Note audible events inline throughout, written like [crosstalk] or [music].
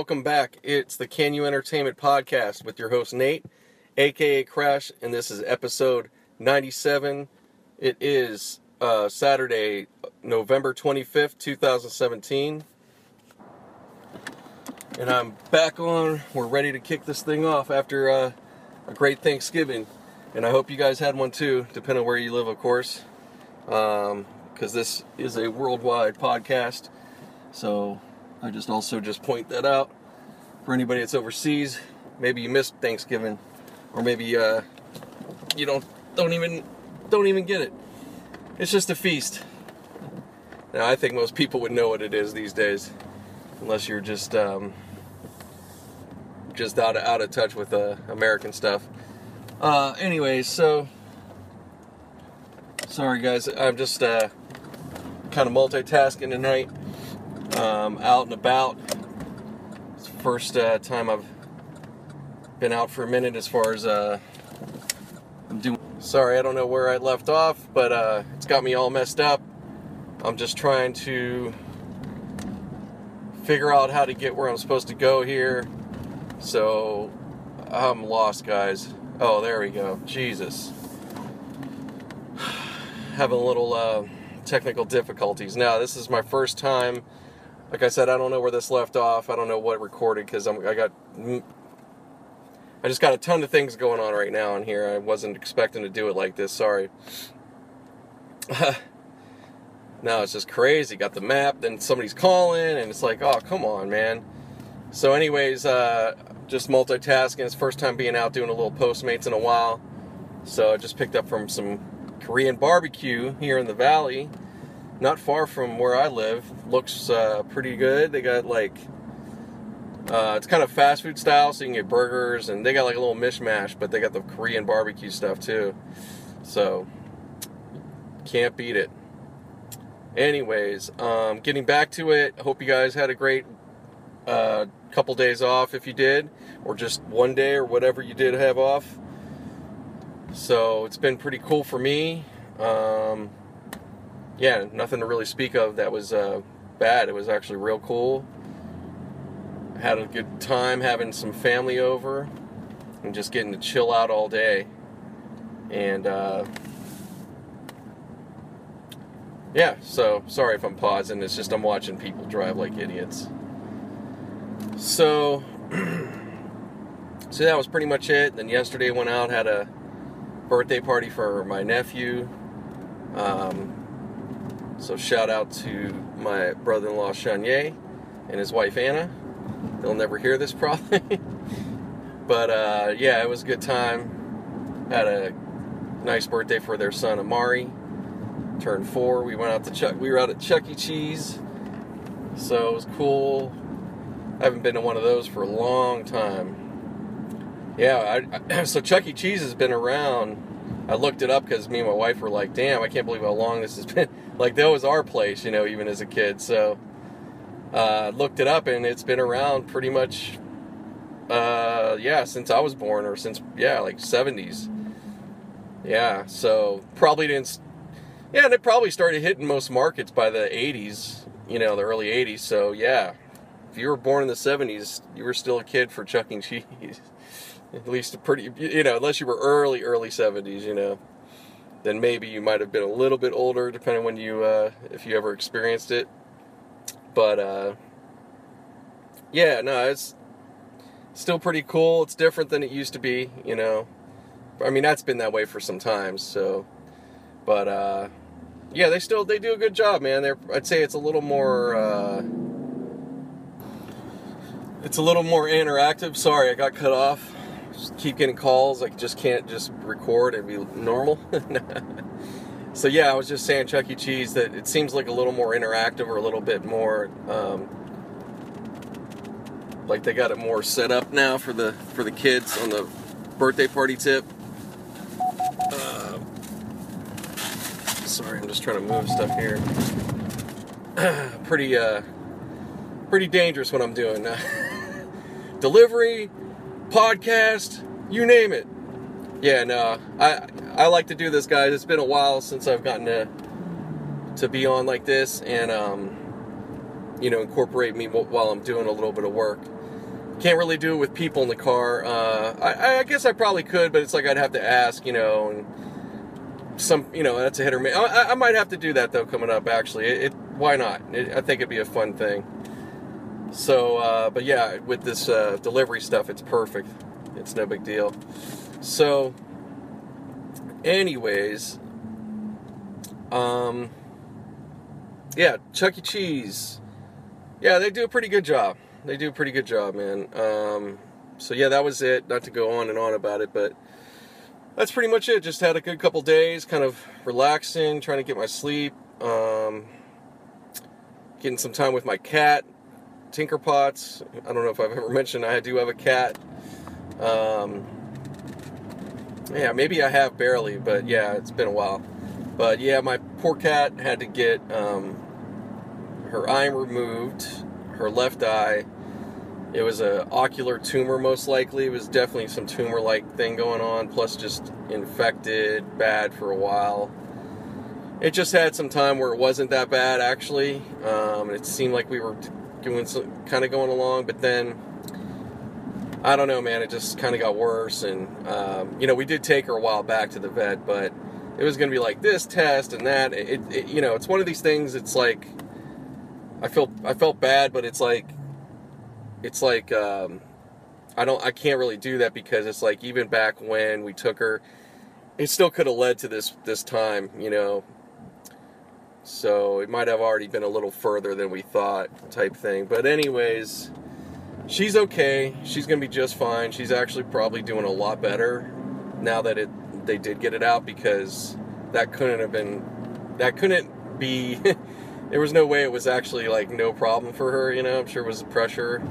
Welcome back. It's the Can You Entertainment podcast with your host Nate, aka Crash, and this is episode 97. It is uh, Saturday, November 25th, 2017. And I'm back on. We're ready to kick this thing off after uh, a great Thanksgiving. And I hope you guys had one too, depending on where you live, of course. Because um, this is a worldwide podcast. So I just also just point that out for anybody that's overseas. Maybe you missed Thanksgiving, or maybe uh, you don't don't even don't even get it. It's just a feast. Now I think most people would know what it is these days, unless you're just um, just out of, out of touch with uh, American stuff. Uh, anyways, so sorry guys, I'm just uh, kind of multitasking tonight um, out and about. It's the first uh, time I've been out for a minute as far as uh, I'm doing. Sorry, I don't know where I left off, but uh, it's got me all messed up. I'm just trying to figure out how to get where I'm supposed to go here. So I'm lost, guys. Oh, there we go. Jesus. [sighs] Having a little uh, technical difficulties. Now, this is my first time like I said, I don't know where this left off. I don't know what recorded because I'm I got I just got a ton of things going on right now in here. I wasn't expecting to do it like this. Sorry. [sighs] now it's just crazy. Got the map, then somebody's calling, and it's like, oh come on, man. So, anyways, uh, just multitasking. It's first time being out doing a little Postmates in a while. So I just picked up from some Korean barbecue here in the valley not far from where I live. Looks uh, pretty good. They got like uh, it's kind of fast food style, so you can get burgers, and they got like a little mishmash, but they got the Korean barbecue stuff too. So can't beat it. Anyways, um, getting back to it. Hope you guys had a great uh, couple days off if you did, or just one day or whatever you did have off. So it's been pretty cool for me. Um, yeah, nothing to really speak of that was uh, bad. It was actually real cool. Had a good time having some family over and just getting to chill out all day. And uh, yeah, so sorry if I'm pausing. It's just I'm watching people drive like idiots. So, [clears throat] so that was pretty much it. Then yesterday went out had a birthday party for my nephew. Um, so shout out to my brother-in-law Shanye and his wife Anna. They'll never hear this [laughs] probably. but uh, yeah, it was a good time. Had a nice birthday for their son Amari. Turned four. We went out to Chuck. We were out at Chuck E. Cheese, so it was cool. I haven't been to one of those for a long time. Yeah, I, I, [clears throat] so Chuck E. Cheese has been around I looked it up because me and my wife were like, "Damn, I can't believe how long this has been." Like that was our place, you know, even as a kid. So uh, looked it up, and it's been around pretty much, uh, yeah, since I was born, or since yeah, like '70s. Yeah, so probably didn't. Yeah, and it probably started hitting most markets by the '80s, you know, the early '80s. So yeah, if you were born in the '70s, you were still a kid for Chuck E. Cheese [laughs] at least a pretty, you know, unless you were early, early 70s, you know, then maybe you might have been a little bit older, depending when you, uh, if you ever experienced it. But, uh, yeah, no, it's still pretty cool. It's different than it used to be, you know. I mean, that's been that way for some time, so, but, uh, yeah, they still, they do a good job, man. They're, I'd say it's a little more, uh, it's a little more interactive. Sorry, I got cut off just keep getting calls. I just can't just record and be normal. [laughs] so yeah, I was just saying Chuck E. Cheese that it seems like a little more interactive or a little bit more um, like they got it more set up now for the for the kids on the birthday party tip. Uh, sorry, I'm just trying to move stuff here. [clears throat] pretty uh, pretty dangerous what I'm doing. [laughs] Delivery podcast, you name it. Yeah, no, I I like to do this, guys. It's been a while since I've gotten to to be on like this, and um, you know, incorporate me while I'm doing a little bit of work. Can't really do it with people in the car. Uh, I, I, guess I probably could, but it's like I'd have to ask, you know, and some, you know, that's a hit or miss. I, I might have to do that though coming up. Actually, it, it why not? It, I think it'd be a fun thing. So, uh, but yeah, with this uh, delivery stuff, it's perfect. It's no big deal. So, anyways, um, yeah, Chuck E. Cheese. Yeah, they do a pretty good job. They do a pretty good job, man. Um, so yeah, that was it. Not to go on and on about it, but that's pretty much it. Just had a good couple days, kind of relaxing, trying to get my sleep, um, getting some time with my cat, Tinker Pots. I don't know if I've ever [laughs] mentioned I do have a cat. Um, yeah, maybe I have barely, but yeah, it's been a while. But yeah, my poor cat had to get um, her eye removed, her left eye. It was a ocular tumor, most likely. It was definitely some tumor-like thing going on, plus just infected, bad for a while. It just had some time where it wasn't that bad, actually. Um, it seemed like we were doing some, kind of going along, but then I don't know, man. It just kind of got worse, and um, you know, we did take her a while back to the vet, but it was going to be like this test and that. It, it, you know, it's one of these things. It's like I felt I felt bad, but it's like it's like um, I don't I can't really do that because it's like even back when we took her, it still could have led to this this time, you know. So it might have already been a little further than we thought, type thing. But anyways she's okay. She's gonna be just fine. She's actually probably doing a lot better now that it they did get it out because that couldn't have been that couldn't be [laughs] there was no way it was actually like no problem for her, you know. I'm sure it was pressure.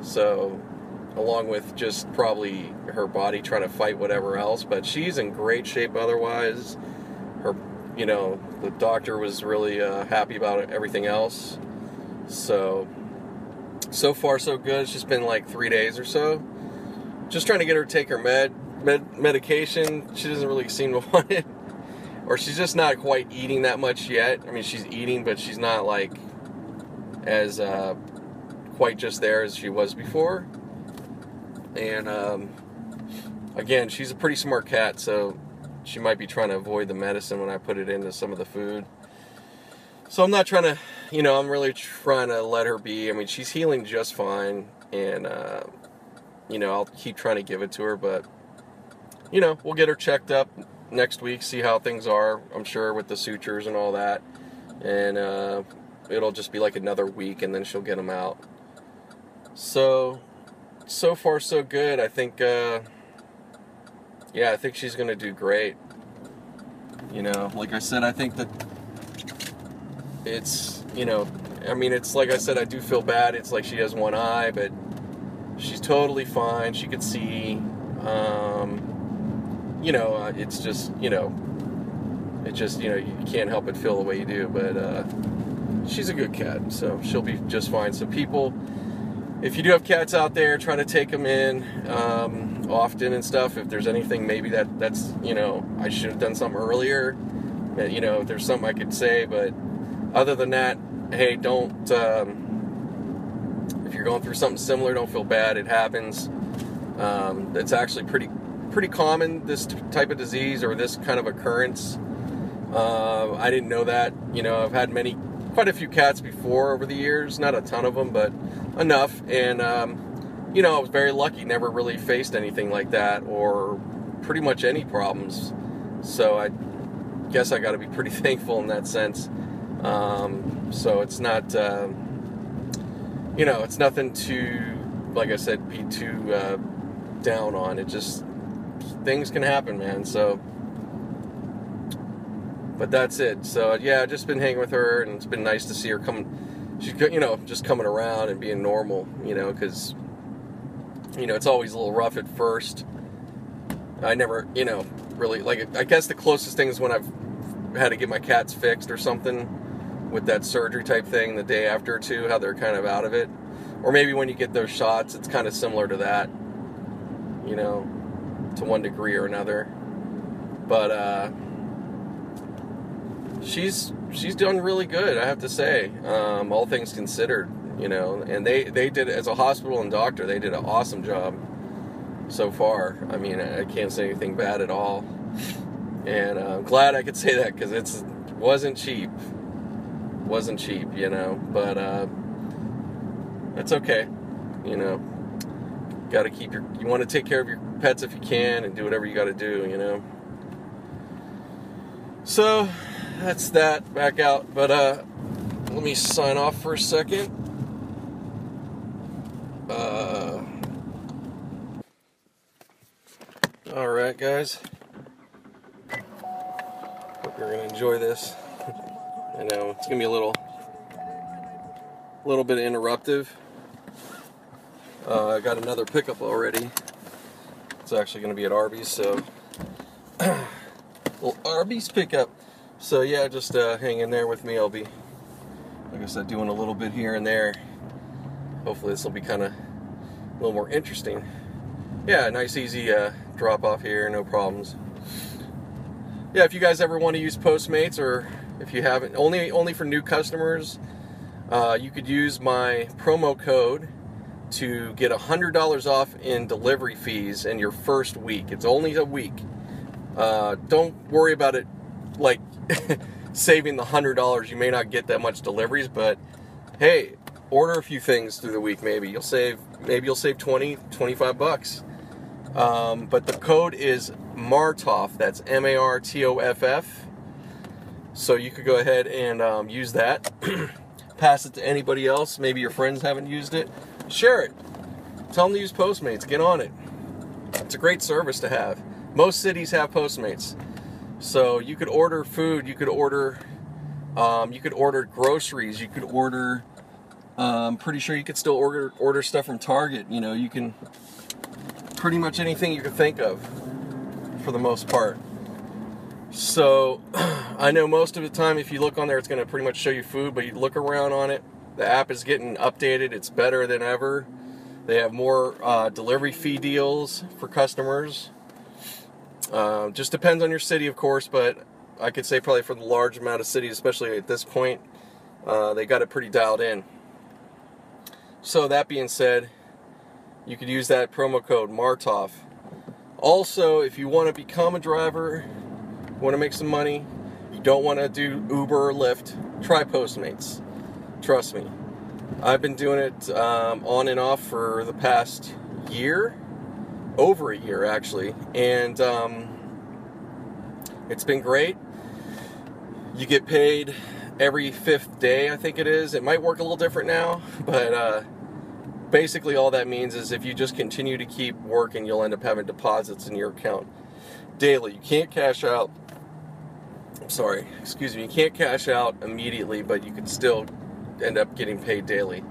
So along with just probably her body trying to fight whatever else, but she's in great shape otherwise. Her you know, the doctor was really uh, happy about everything else. So so far so good. It's just been like three days or so. Just trying to get her to take her med, med medication. She doesn't really seem to [laughs] want it, or she's just not quite eating that much yet. I mean, she's eating, but she's not like as uh, quite just there as she was before. And um, again, she's a pretty smart cat, so she might be trying to avoid the medicine when I put it into some of the food. So I'm not trying to, you know, I'm really trying to let her be. I mean, she's healing just fine, and uh, you know, I'll keep trying to give it to her, but you know, we'll get her checked up next week, see how things are. I'm sure with the sutures and all that, and uh, it'll just be like another week, and then she'll get them out. So, so far so good. I think, uh, yeah, I think she's gonna do great. You know, like I said, I think that it's you know i mean it's like i said i do feel bad. It's like she has one eye but she's totally fine. She could see. Um, you know uh, it's just you know it just you know you can't help but feel the way you do. But uh, she's a good cat so she'll be just fine. So people if you do have cats out there try to take them in. Um, often and stuff if there's anything maybe that that's you know i should have done something earlier you know if there's something i could say but other than that, hey, don't. Um, if you're going through something similar, don't feel bad. It happens. Um, it's actually pretty pretty common this type of disease or this kind of occurrence. Uh, I didn't know that. You know, I've had many, quite a few cats before over the years. Not a ton of them, but enough. And um, you know, I was very lucky. Never really faced anything like that or pretty much any problems. So I guess I got to be pretty [laughs] thankful in that sense. Um, so it's not, uh, you know, it's nothing to, like I said, be too uh, down on. It just things can happen, man. So, but that's it. So yeah, I've just been hanging with her, and it's been nice to see her come. She's you know just coming around and being normal, you know, because you know it's always a little rough at first. I never, you know, really like. I guess the closest thing is when I've had to get my cats fixed or something with that surgery type thing the day after too, how they're kind of out of it. Or maybe when you get those shots, it's kind of similar to that, you know, to one degree or another. But uh, she's she's done really good. I have to say, um, all things considered, you know. And they they did as a hospital and doctor, they did an awesome job so far. I mean, I can't say anything bad at all. And uh, I'm glad I could [laughs] say that because it's wasn't cheap. Wasn't cheap, you know. But uh, it's okay, you know. Got to keep your. You want to take care of your pets if you can, and do whatever you got to do, you know. So that's that. Back out. But uh, let me sign off for a second. Uh, all right, guys. Hope you're gonna enjoy this. [laughs] I know it's gonna be a little, little bit interruptive. Uh, I got another pickup already. It's actually gonna be at Arby's, so [clears throat] little Arby's pickup. So yeah, just uh, hang in there with me. I'll be, like I said, doing a little bit here and there. Hopefully this will be kind of a little more interesting. Yeah, nice easy uh, drop off here, no problems. Yeah, if you guys ever want to use Postmates, or if you haven't, only only for new customers, uh, you could use my promo code to get $100 off in delivery fees in your first week. It's only a week. Uh, don't worry about it like [laughs] saving the hundred dollars. You may not get that much deliveries, but hey, order a few things through the week. Maybe you'll save. Maybe you'll save 20, 25 bucks. Um, but the code is Martoff. That's M A R T O F F. So you could go ahead and um, use that. [clears throat] Pass it to anybody else. Maybe your friends haven't used it. Share it. Tell them to use Postmates. Get on it. It's a great service to have. Most cities have Postmates. So you could order food, you could order, um, you could order groceries, you could order. I'm um, pretty sure you could still order order stuff from Target. You know, you can pretty much anything you can think of, for the most part. So [clears throat] I know most of the time, if you look on there, it's going to pretty much show you food. But you look around on it, the app is getting updated. It's better than ever. They have more uh, delivery fee deals for customers. Uh, just depends on your city, of course, but I could say probably for the large amount of cities, especially at this point, uh, they got it pretty dialed in. So that being said, you could use that promo code Martoff. Also, if you want to become a driver, want to make some money, you don't want to do Uber or Lyft, try Postmates. Trust me. I've been doing it um, on and off for the past year over a year actually, and um, it's been great. You get paid every fifth day, I think it is. It might work a little different now, [laughs] but uh, basically all that means is if you just continue to keep working, you'll end up having deposits in your account daily. You can't cash out. I'm sorry, excuse me. You can't cash out immediately, but you can still end up getting paid daily.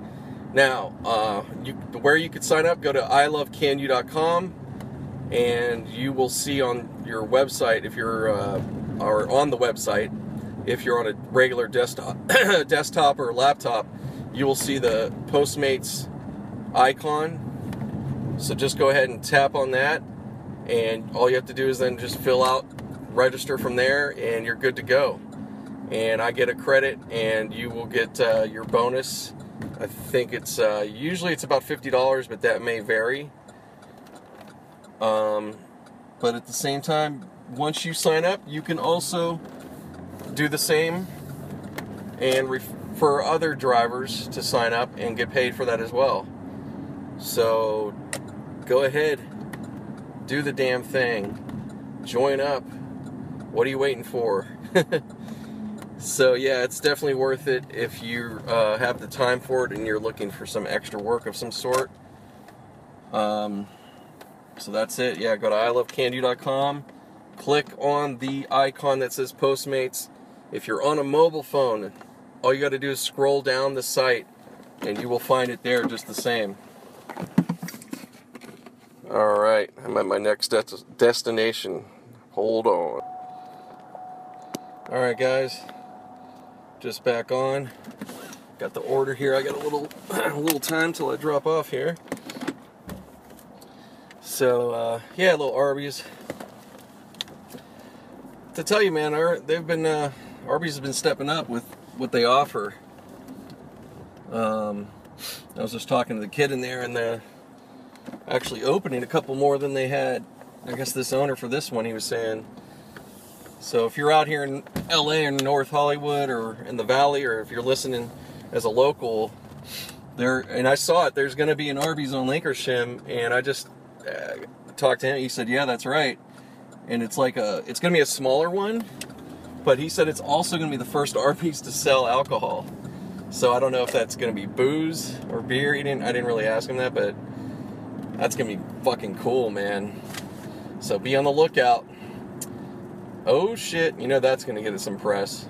Now, uh, you, where you could sign up, go to ilovecanu.com and you will see on your website if you're uh, or on the website if you're on a regular desktop [coughs] desktop or laptop you will see the postmates icon so just go ahead and tap on that and all you have to do is then just fill out register from there and you're good to go and i get a credit and you will get uh, your bonus I think it's uh, usually it's about fifty dollars, but that may vary. Um, but at the same time, once you sign up, you can also do the same and refer other drivers to sign up and get paid for that as well. So go ahead, do the damn thing, join up. What are you waiting for? [laughs] So yeah, it's definitely worth it if you uh, have the time for it and you're looking for some extra work of some sort. Um, so that's it. Yeah, go to ilovecanu.com, click on the icon that says Postmates. If you're on a mobile phone, all you got to do is scroll down the site and you will find it there just the same. All right, I'm at my next de- destination. Hold on. All right, guys just back on. Got the order here. I got a little [clears throat] a little time till I drop off here. So uh, yeah, little Arby's. To tell you, man, they've been uh, Arby's has been stepping up with what they offer. Um, I was just talking to the kid in there, and they're actually opening a couple more than they had. I guess this owner for this one, he was saying. So if you're out here in LA or North Hollywood or in the Valley, or if you're listening as a local, there and I saw it. There's going to be an Arby's on Lankershim, and I just uh, talked to him. He said, "Yeah, that's right." And it's like a, it's going to be a smaller one, but he said it's also going to be the first [laughs] Arby's to sell alcohol. So I don't know if that's going to be booze or beer. He didn't. I didn't really ask him that, but that's to be fucking cool, man. So be on the lookout. Oh shit! You know that's to get us some press.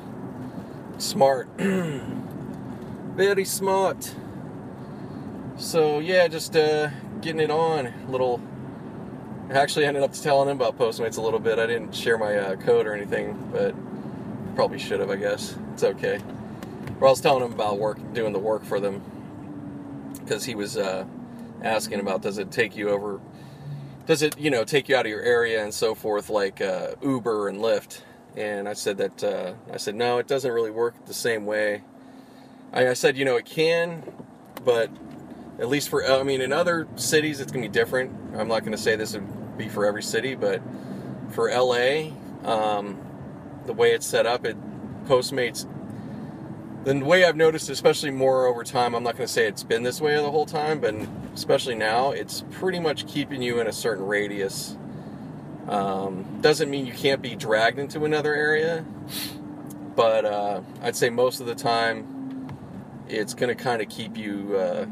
Smart. [clears throat] Very smart. So yeah, just uh, getting it on. A little. I actually ended up telling him about Postmates a little bit. I didn't share my uh, code or anything, but probably should have. I guess it's okay. Or I was telling him about work, doing the work for them, because he was uh, asking about does it take you over, does it you know take you out of your area and so forth like uh, Uber and Lyft. And I said that uh, I said no, it doesn't really work the same way. I, I said you know it can, but at least for I mean in other cities it's gonna be different. I'm not gonna say this would be for every city, but for LA, um, the way it's set up, it Postmates. The way I've noticed, especially more over time, I'm not going to say it's been this way the whole time, but especially now, it's pretty much keeping you in a certain radius. Um, doesn't mean you can't be dragged into another area, but uh, I'd say most of the time, it's going to kind of keep you. Uh,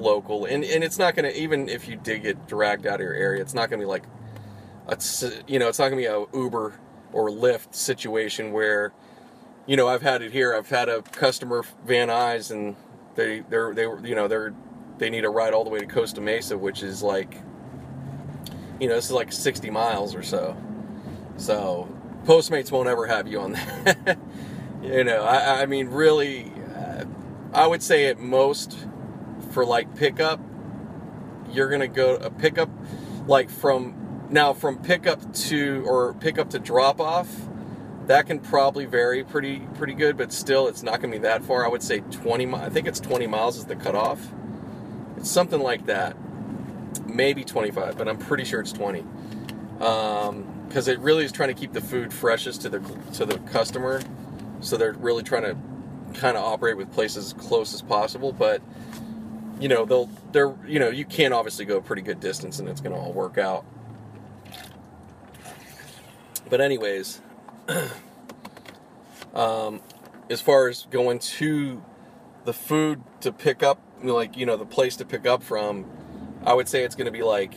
local, and and it's not gonna even if you did get dragged out of your area, it's not gonna be like, a, you know, it's not gonna be a Uber or Lyft situation where, you know, I've had it here. I've had a customer Van Nuys, and they they're they you know they're they need a ride all the way to Costa Mesa, which is like, you know, this is like 60 miles or so. So Postmates won't ever have you on [laughs] that. you know, I, I mean, really, uh, I would say at most for like pickup, you're gonna go a pickup like from now from pickup to or pickup to drop off. That can probably vary pretty pretty good, but still it's not gonna be that far. I would say 20. miles. I think it's 20 miles is the cutoff. It's something like that, maybe 25, but I'm pretty sure it's 20. Because um, it really is trying to keep the food freshest to the to the customer, so they're really trying to kind of operate with places as close as possible. But you know they'll they're you know you can obviously go a pretty good distance and it's going to all work out but anyways [clears throat] um, as far as going to the food to pick up like you know the place to pick up from i would say it's going to be like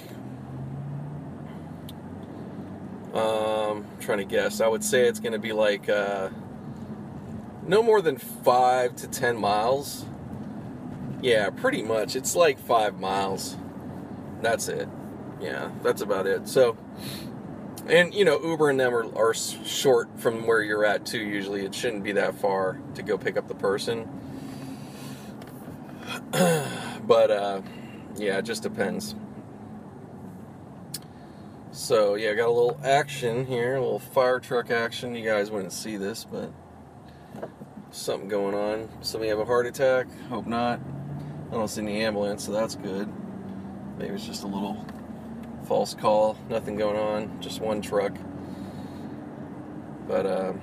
um, I'm trying to guess i would say it's going to be like uh, no more than five to ten miles yeah, pretty much. It's like five miles. That's it. Yeah, that's about it. So, and you know, Uber and them are, are short from where you're at too. Usually, it shouldn't be that far to go pick up the person. [clears throat] but uh, yeah, it just depends. So yeah, I got a little action here, a little fire truck action. You guys wouldn't see this, but something going on. Somebody have a heart attack? Hope not. I don't see any ambulance, so that's good. Maybe it's just a little false call. Nothing going on. Just one truck. But uh,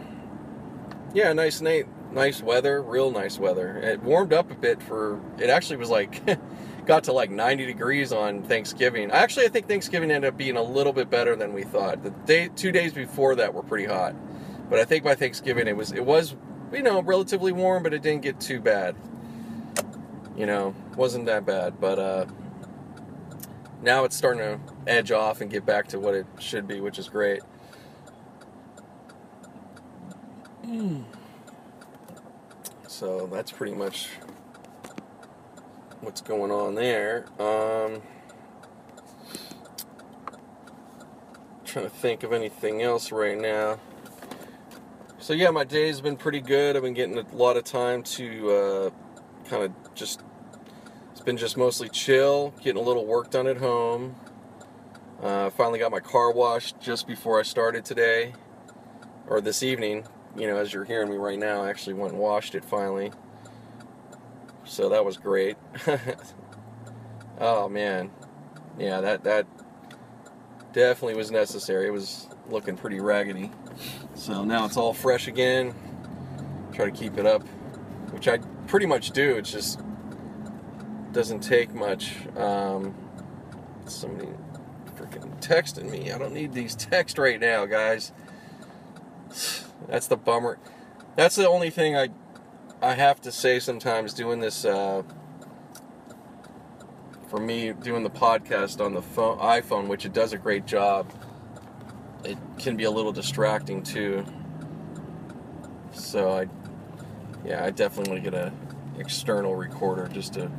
yeah, nice night, nice weather. Real nice weather. It warmed up a bit for. It actually was like. [laughs] got to like 90 degrees on Thanksgiving. Actually, I think Thanksgiving ended up being a little bit better than we thought. The day, two days before that were pretty hot, but I think by Thanksgiving it was it was you know relatively warm, but it didn't get too bad you know, wasn't that bad. But uh, now it's starting to edge off and get back to what it should be, which is great. Mm. So that's pretty much what's going on there. Um, trying to think of anything else right now. So yeah, my day's been pretty good. I've been getting a lot of time to uh, kind of just it's been just mostly chill, getting a little work done at home. Uh, finally got my car washed just before I started today, or this evening. you know, as you're hearing me right now, I actually went and washed it finally. So that was great. [laughs] oh man, yeah, that that definitely was necessary. It was looking pretty raggedy. So now it's all fresh again. Try to keep it up, which I pretty much do. It's just doesn't take much. Um, somebody freaking texting me. I don't need these [laughs] texts right now, guys. That's the bummer. That's the only thing I I have to say sometimes doing this uh, for me doing the podcast on the phone iPhone, which it does a great job. It can be a little distracting too. So I yeah, I definitely want to get a external recorder just to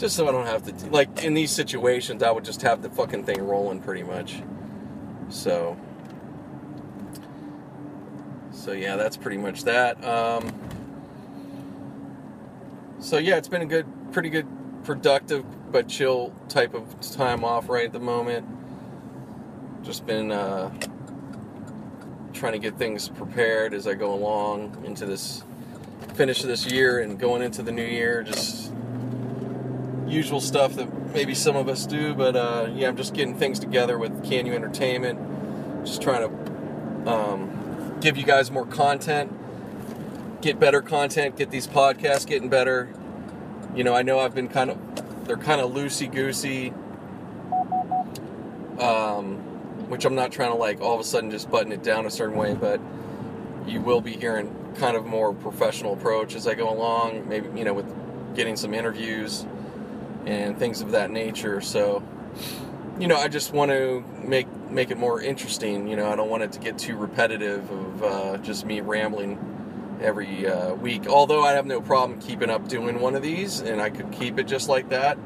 just so I don't have to like in these situations I would just have the fucking thing rolling pretty much. So so yeah, that's pretty much that. Um, so yeah, it's been a good, pretty good, productive but chill type of time off right at the moment. Just been uh, trying to get things prepared as I go along into this finish of this year and going into the new year. Just usual stuff that maybe some of us do, but uh, yeah, I'm just getting things together with Can You Entertainment. Just trying to um, give you guys more content get better content, get these podcasts getting better. You know, I know I've been kind of, they're kind of loosey goosey, um, which I'm not trying to like all of a sudden just button it down a certain way, but you will be hearing kind of more professional approach as I go along, maybe, you know, with getting some interviews and things of that nature. So, you know, I just want to make make it more interesting. You know, I don't want it to get too repetitive of uh, just me rambling every uh, week. Although I have no problem keeping up doing one of these, and I could keep it just like that.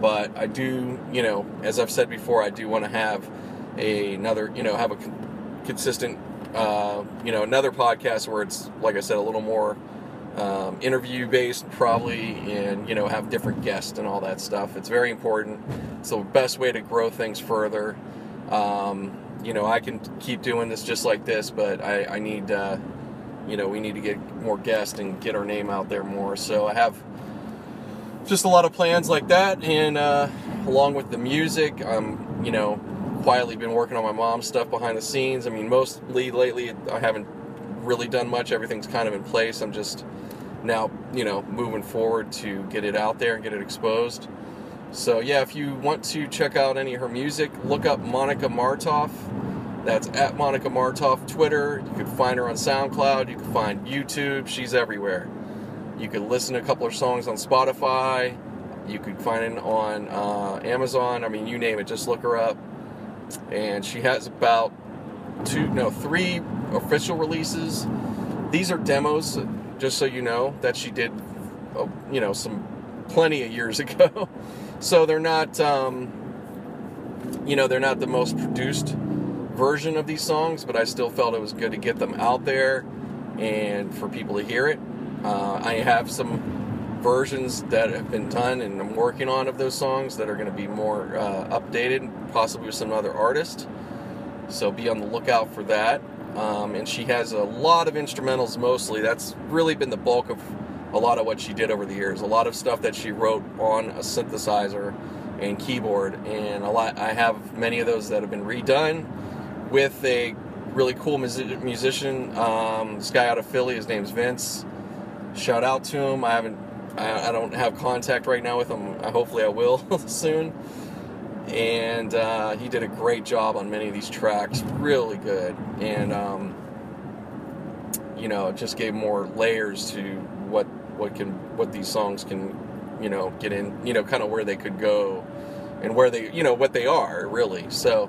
But I do, you know, as I've said before, I do want to have a, another, you know, have a con- consistent, uh, you know, another podcast where it's, like I said, a little more um, interview based, probably, and you know, have different guests and all that stuff. It's very important. It's the best way to grow things further. Um, you know, I can keep doing this just like this, but I, I need. Uh, you know, we need to get more guests and get our name out there more. So I have just a lot of plans like that, and uh, along with the music, I'm, you know, quietly been working on my mom's stuff behind the scenes. I mean, mostly lately, I haven't really done much. Everything's kind of in place. I'm just now, you know, moving forward to get it out there and get it exposed. So yeah, if you want to check out any of her music, look up Monica Martoff that's at Monica Martoff Twitter. You can find her on SoundCloud. You can find YouTube. She's everywhere. You can listen to a couple of songs on Spotify. You could find it on uh, Amazon. I mean, you name it. Just look her up. And she has about two, no, three official releases. These are demos, just so you know, that she did, uh, you know, some plenty of years [laughs] ago. so they're not, um, you know, they're not the most produced version of these songs, but I still felt it was good to get them out there and for people to hear it. Uh, I have some versions that have been done and I'm working on of those songs that are going to be more uh, updated, possibly with some other artist. So be on the lookout for that. Um, and she has a lot of instrumentals mostly. That's really been the bulk of a lot of what she did over the years. A lot of stuff that she wrote on a synthesizer and keyboard, and a lot. I have many of those that have been redone with a really cool musician. Um, this guy out of Philly, his name's Vince. Shout out to him. I haven't, I, I don't have contact right now with him. I, hopefully, I will [laughs] soon. And uh, he did a great job on many of these tracks. Really good, and um, you know, just gave more layers to what what can what these songs can, you know, get in. You know, kind of where they could go, and where they, you know, what they are really. So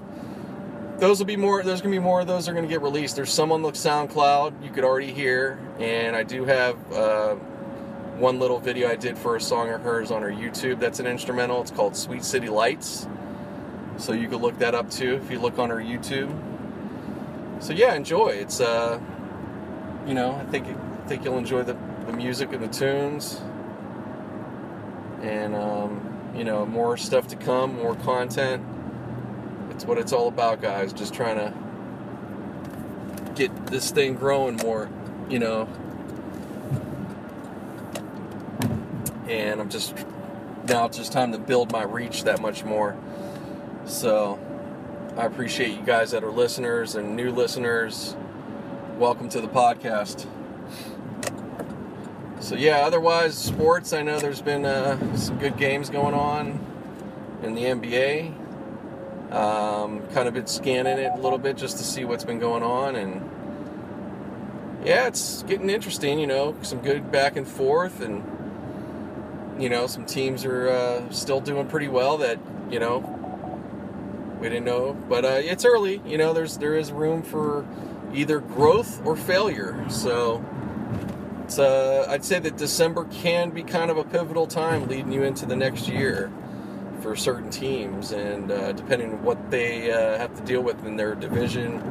those will be more there's gonna be more of those are gonna get released there's some on the soundcloud you could already hear and i do have uh, one little video i did for a song of hers on her youtube that's an instrumental it's called sweet city lights so you could look that up too if you look on her youtube so yeah enjoy it's uh you know i think I think you'll enjoy the, the music and the tunes and um, you know more stuff to come more content It's what it's all about, guys. Just trying to get this thing growing more, you know. And I'm just now it's just time to build my reach that much more. So I appreciate you guys that are listeners and new listeners. Welcome to the podcast. So yeah, otherwise sports. I know there's been uh, some good games going on in the NBA. Um, kind of been scanning it a little bit just to see what's been going on, and yeah, it's getting interesting. You know, some good back and forth, and you know, some teams are uh, still doing pretty well that you know we didn't know, but uh, it's early. You know, there's there is room for either growth or failure. So. It's, uh, I'd say that December can be kind of a pivotal time leading you into the next year for certain teams, and uh, depending on what they uh, have to deal with in their division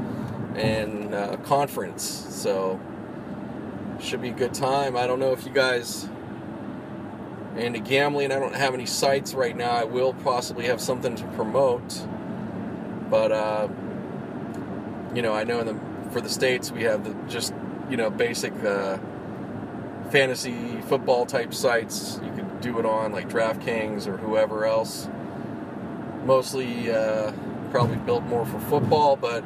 and uh, conference. So, should be a good time. I don't know if you guys into gambling. I don't have any sites right now. I will possibly have something to promote, but uh, you know, I know in the for the states we have the just you know basic uh, fantasy football type sites. You could do it on like DraftKings or whoever else. Mostly, uh, probably built more for football, but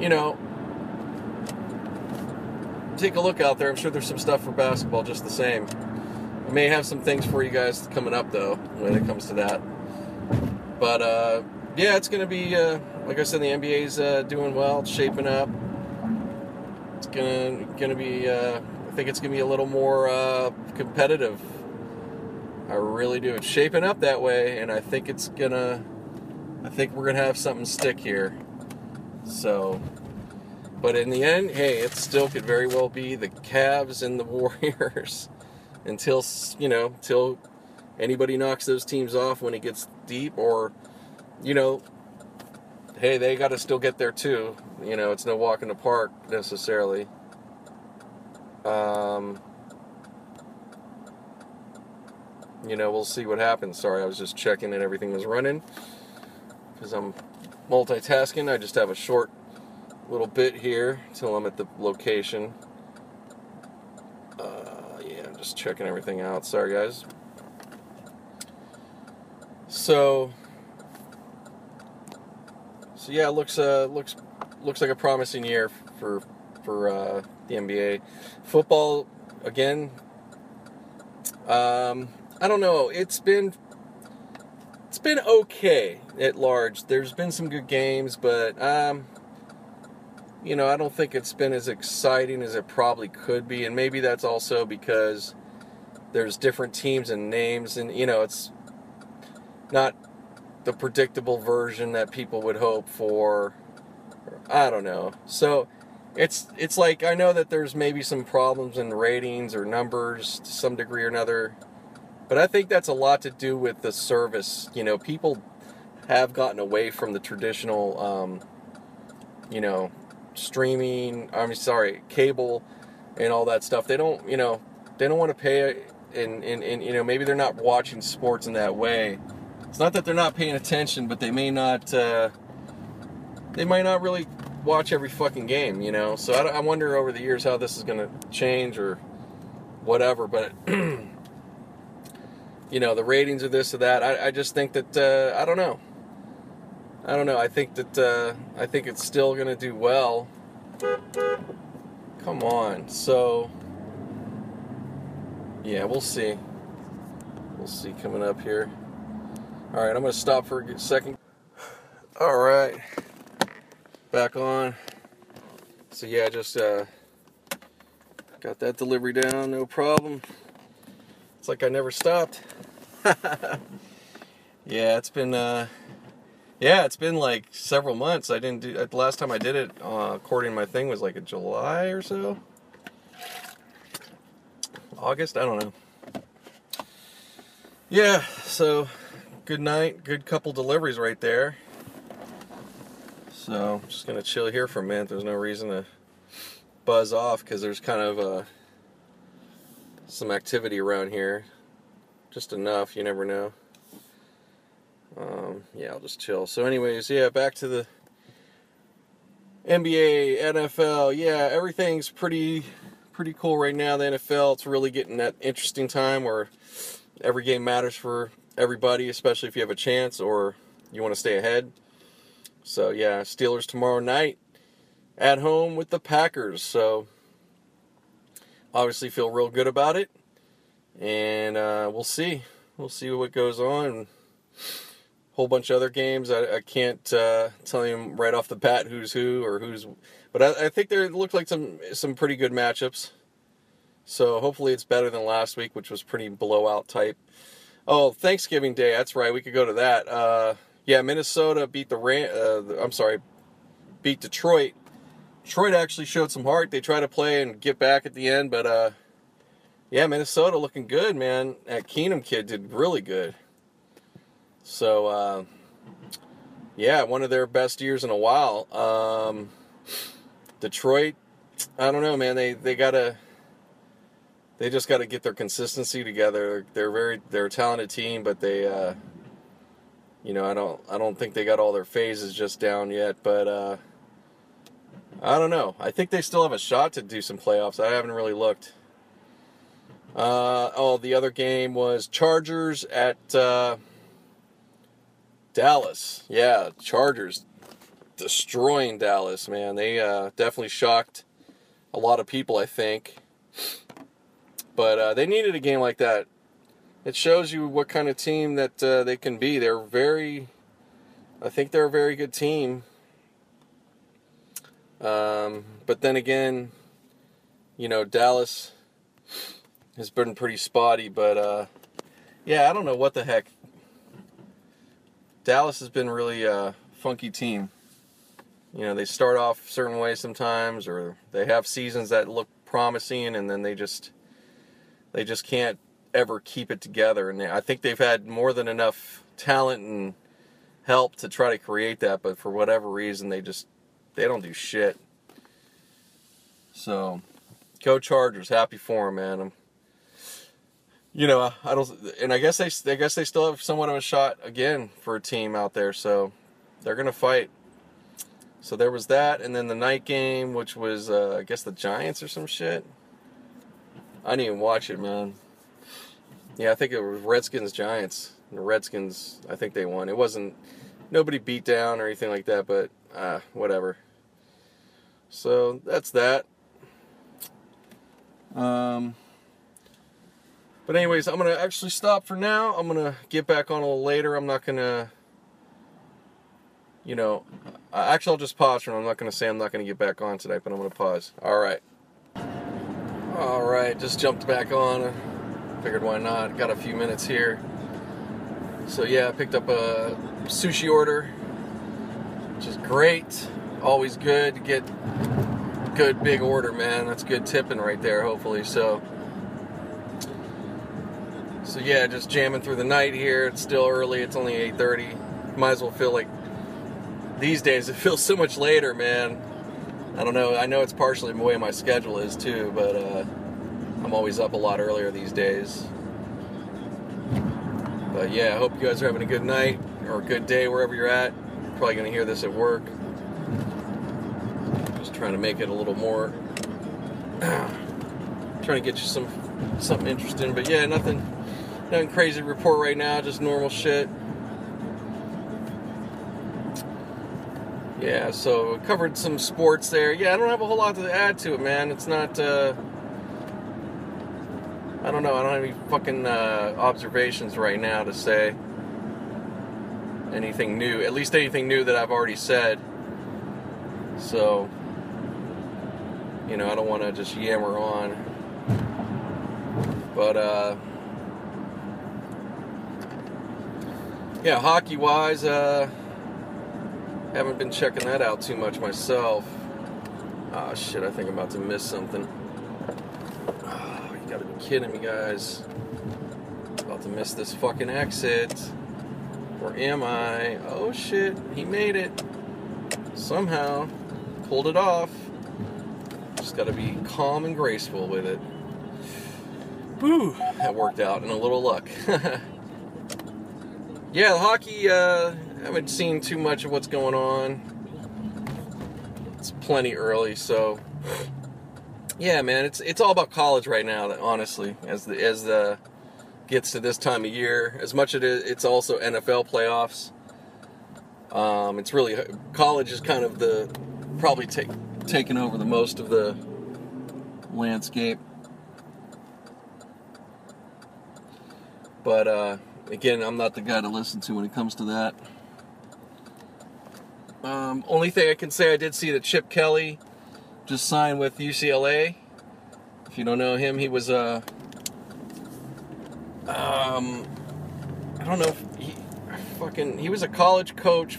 you know, take a look out there. I'm sure there's some stuff for basketball just the same. May have some things for you guys coming up though when it comes to that. But uh, yeah, it's gonna be uh, like I said, the NBA's uh, doing well, it's shaping up. It's gonna gonna be. Uh, I think it's gonna be a little more uh, competitive. I really do. It's shaping up that way, and I think it's gonna. I think we're gonna have something stick here. So, but in the end, hey, it still could very well be the Cavs and the [laughs] Warriors until you know, until anybody knocks those teams off when it gets deep, or you know, hey, they got to still get there too. You know, it's no walk in the park necessarily. Um, you know, we'll see what happens. Sorry, I was just checking and everything was running because I'm multitasking. I just have a short little bit here till I'm at the location. Uh, yeah, I'm just checking everything out. Sorry, guys. So, so yeah, looks uh, looks looks like a promising year for for uh, the NBA. Football, again, um, I don't know. It's been it's been okay at large. There's been some good games, but um, you know, I don't think it's been as exciting as it probably could be, and maybe that's also because there's different teams and names, and you know, it's not the predictable version that people would hope for. I don't know. So it's it's like I know that there's maybe some problems in ratings or numbers to some degree or another, but I think that's a lot to do with the service. You know, people have gotten away from the traditional, um, you know, streaming. I'm sorry, cable and all that stuff. They don't, you know, they don't want to pay, and, and, and you know, maybe they're not watching sports in that way. It's not that they're not paying attention, but they may not. Uh, they might not really watch every fucking game, you know. So I, I wonder over the years how this is going to change or whatever. But [clears throat] you know, the ratings of this or that. I, I just think that uh, I don't know. I don't know. I think that uh, I think it's still going to do well. Come on. So yeah, we'll see. We'll see coming up here. All right, I'm going to stop for a second. All right back on. So yeah, just uh, got that delivery down, no problem. It's like I never stopped. [laughs] yeah, it's been uh, yeah, it's been like several months. I didn't do the last time I did it. Uh, according to my thing was like in July or so. August, I don't know. Yeah, so good night, good couple deliveries right there. So I'm just gonna chill here for a minute. There's no reason to buzz off because there's kind of uh, some activity around here. Just enough, you never know. Um, yeah, I'll just chill. So, anyways, yeah, back to the NBA, NFL, yeah, everything's pretty pretty cool right now. The NFL, it's really getting that interesting time where every game matters for everybody, especially if you have a chance or you want to stay ahead. So yeah, Steelers tomorrow night at home with the Packers. So obviously feel real good about it, and uh, we'll see. We'll see what goes on. Whole bunch of other games. I, I can't uh, tell you right off the bat who's who or who's, but I, I think there looked like some some pretty good matchups. So hopefully it's better than last week, which was pretty blowout type. Oh, Thanksgiving Day. That's right. We could go to that. Uh, yeah, Minnesota beat the. Uh, I'm sorry, beat Detroit. Detroit actually showed some heart. They tried to play and get back at the end, but uh, yeah, Minnesota looking good, man. That Keenum kid did really good. So uh, yeah, one of their best years in a while. Um, Detroit, I don't know, man. They they gotta they just got to get their consistency together. They're very they're a talented team, but they uh, you know I don't I don't think they got all their phases just down yet. But uh, I don't know. I think they still have a shot to do some playoffs. I haven't really looked. Uh, oh, the other game was Chargers at uh, Dallas. Yeah, Chargers destroying Dallas. Man, they uh, definitely shocked a lot of people. I think. But uh, they needed a game like that. It shows you what kind of team that uh, they can be. They're very, I think they're a very good team. Um, but then again, you know, Dallas has been pretty spotty. But uh, yeah, I don't know what the heck. Dallas has been really a funky team. You know, they start off certain ways sometimes, or they have seasons that look promising, and then they just they just can't ever keep it together. And I think they've had more than enough talent and help to try to create that, but for whatever reason, they just they don't do shit. So, go Chargers! Happy for them, man. I'm, you know, I don't, and I guess they, I guess they still have somewhat of a shot again for a team out there. So, they're gonna fight. So there was that, and then the night game, which was uh, I guess the Giants or some shit. I didn't even watch it, man. Yeah, I think it was Redskins Giants. The Redskins, I think they won. It wasn't nobody beat down or anything like that, but uh, whatever. So that's that. Um, but anyways, I'm gonna actually stop for now. I'm gonna get back on a little later. I'm not gonna, you know, actually I'll just pause for now. I'm not gonna say I'm not gonna get back on tonight, but I'm gonna pause. All right. Alright, just jumped back on. Figured why not. Got a few minutes here. So yeah, I picked up a sushi order, which is great. Always good to get good big order, man. That's good tipping right there, hopefully. So so yeah, just jamming through the night here. It's still early. It's only 8:30. Might as well feel like these days it [laughs] feels so much later, man. I don't know. I know it's partially the way my schedule is too, but uh, I'm always up a lot earlier these days. But yeah, I hope you guys are having a good night or a good day wherever you're at. You're Probably going to hear this at work. Just trying to make it a little more. [clears throat] trying to get you some something interesting. But yeah, nothing, nothing crazy report right now. Just normal shit. Yeah, so covered some sports there. Yeah, I don't have a whole lot to add to it, man. It's not. Uh, I don't know. I don't have any fucking uh, observations right now to say anything new. At least anything new that I've already said. So, you know, I don't want to just yammer on. But, uh, yeah, hockey wise, uh, haven't been checking that out too much myself. Ah, oh, shit, I think I'm about to miss something. Oh, you gotta be kidding me, guys. About to miss this fucking exit. Where am I? Oh shit, he made it. Somehow. Pulled it off. Just gotta be calm and graceful with it. Whew, that worked out and a little luck. [laughs] yeah, the hockey, uh, haven't seen too much of what's going on. it's plenty early. So yeah, man, it's it's all about college right now. Honestly, as the as the gets to this time of year, as much as it is, it's also NFL playoffs. Um, it's really college is kind of the probably take taking over the most of the landscape. But uh, again, I'm not the guy to listen to when it comes to that. Um, only thing I can say, I did see that Chip Kelly just signed with UCLA. If you don't know him, he was a. Uh, um, I don't know if he fucking he was a college coach.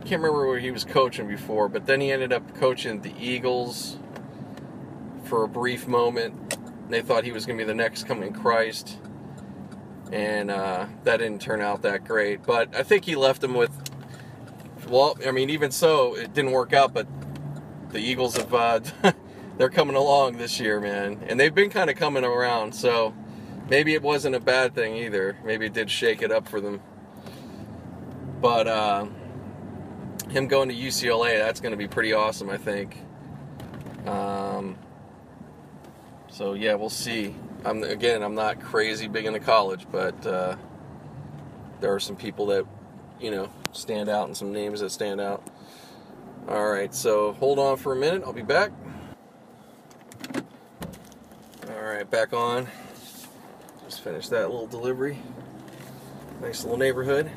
Can't remember where he was coaching before, but then he ended up coaching the Eagles for a brief moment. They thought he was going to be the next coming Christ, and uh, that didn't turn out that great. But I think he left them with. Well, I mean, even so, it didn't work out. But the Eagles have uh, [laughs] they're coming along this year, man, and they've been kind of coming around. So maybe it wasn't a bad thing either. Maybe it did shake it up for them. But uh, him going to UCLA, that's going to be pretty awesome, I think. Um, so yeah, we'll see. I'm again, I'm not crazy big into college, but uh, there are some people that you know stand out and some names that stand out. All right, so hold on for a minute. I'll be back. All right, back on. Just finished that little delivery. Nice little neighborhood.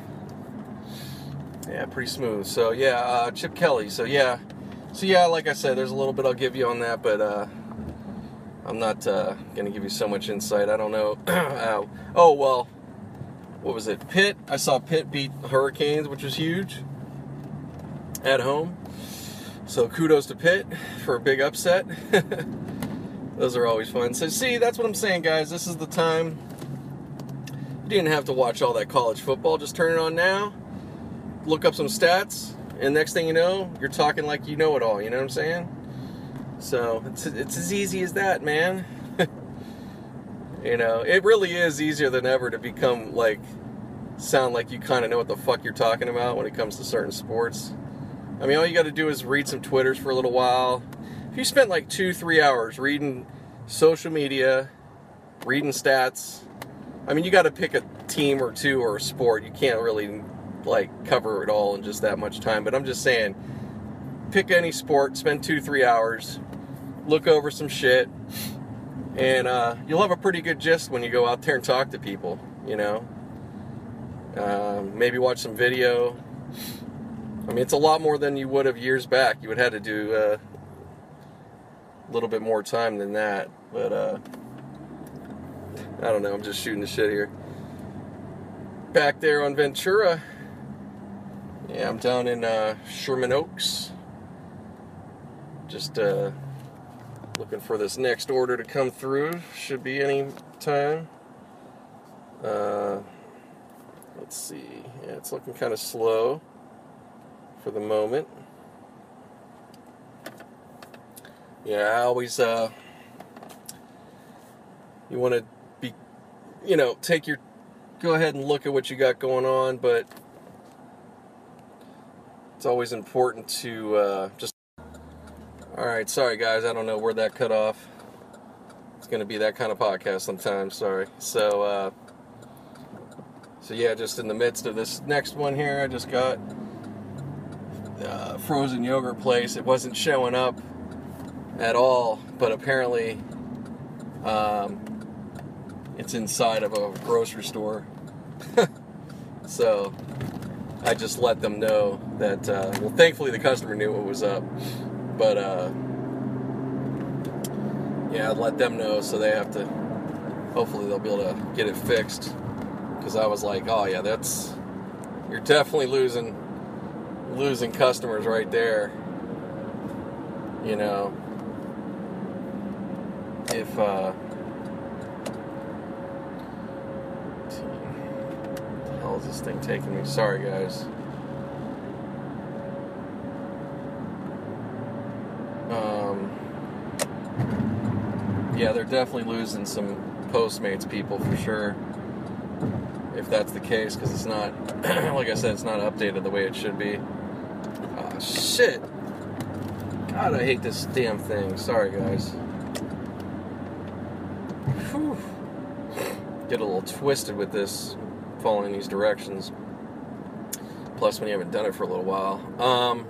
Yeah, pretty smooth. So yeah, uh, Chip Kelly. So yeah, so yeah, like I said, there's a little bit I'll give you on that, but uh, I'm not uh, to give you so much insight. I don't know. [clears throat] oh, well, what was it? Pitt. I saw Pitt beat Hurricanes, which was huge at home. So kudos to Pitt for a big upset. [laughs] Those are always fun. So, see, that's what I'm saying, guys. This is the time. You didn't have to watch all that college football. Just turn it on now, look up some stats, and next thing you know, you're talking like you know it all. You know what I'm saying? So it's it's as easy as that, man. You know, it really is easier than ever to become like sound like you kind of know what the fuck you're talking about when it comes to certain sports. I mean, all you got to do is read some Twitters for a little while. If you spent like two, three hours reading social media, reading stats, I mean, you got to pick a team or two or a sport. You can't really like cover it all in just that much time. But I'm just saying, pick any sport, spend two, three hours, look over some shit, and uh, you'll have a pretty good gist when you go out there and talk to people. You know, uh, maybe watch some video. I mean, it's a lot more than you would have years back. You would have had to do uh, a little bit more time than that, but uh, I don't know. I'm just shooting the shit here. Back there on Ventura. Yeah, I'm down in uh, Sherman Oaks. Just uh, Looking for this next order to come through. Should be any time. Uh, let's see. Yeah, it's looking kind of slow for the moment. Yeah, I always, uh, you want to be, you know, take your, go ahead and look at what you got going on, but it's always important to uh, just Alright, sorry guys, I don't know where that cut off. It's to be that kind of podcast sometimes, sorry. So, uh, so yeah, just in the midst of this next one here, I just got uh, frozen yogurt place. It wasn't showing up at all, but apparently um, it's inside of a grocery store. [laughs] so I just let them know that, uh, well, thankfully the customer knew what was up. But uh, yeah, I'd let them know so they have to. Hopefully, they'll be able to get it fixed. Because I was like, oh yeah, that's you're definitely losing losing customers right there. You know, if uh, the hell is this thing taking me? Sorry, guys. Yeah, they're definitely losing some Postmates people for sure. If that's the case, because it's not, [clears throat] like I said, it's not updated the way it should be. Oh, shit. God, I hate this damn thing. Sorry, guys. Whew. Get a little twisted with this, following these directions. Plus, when you haven't done it for a little while. Um,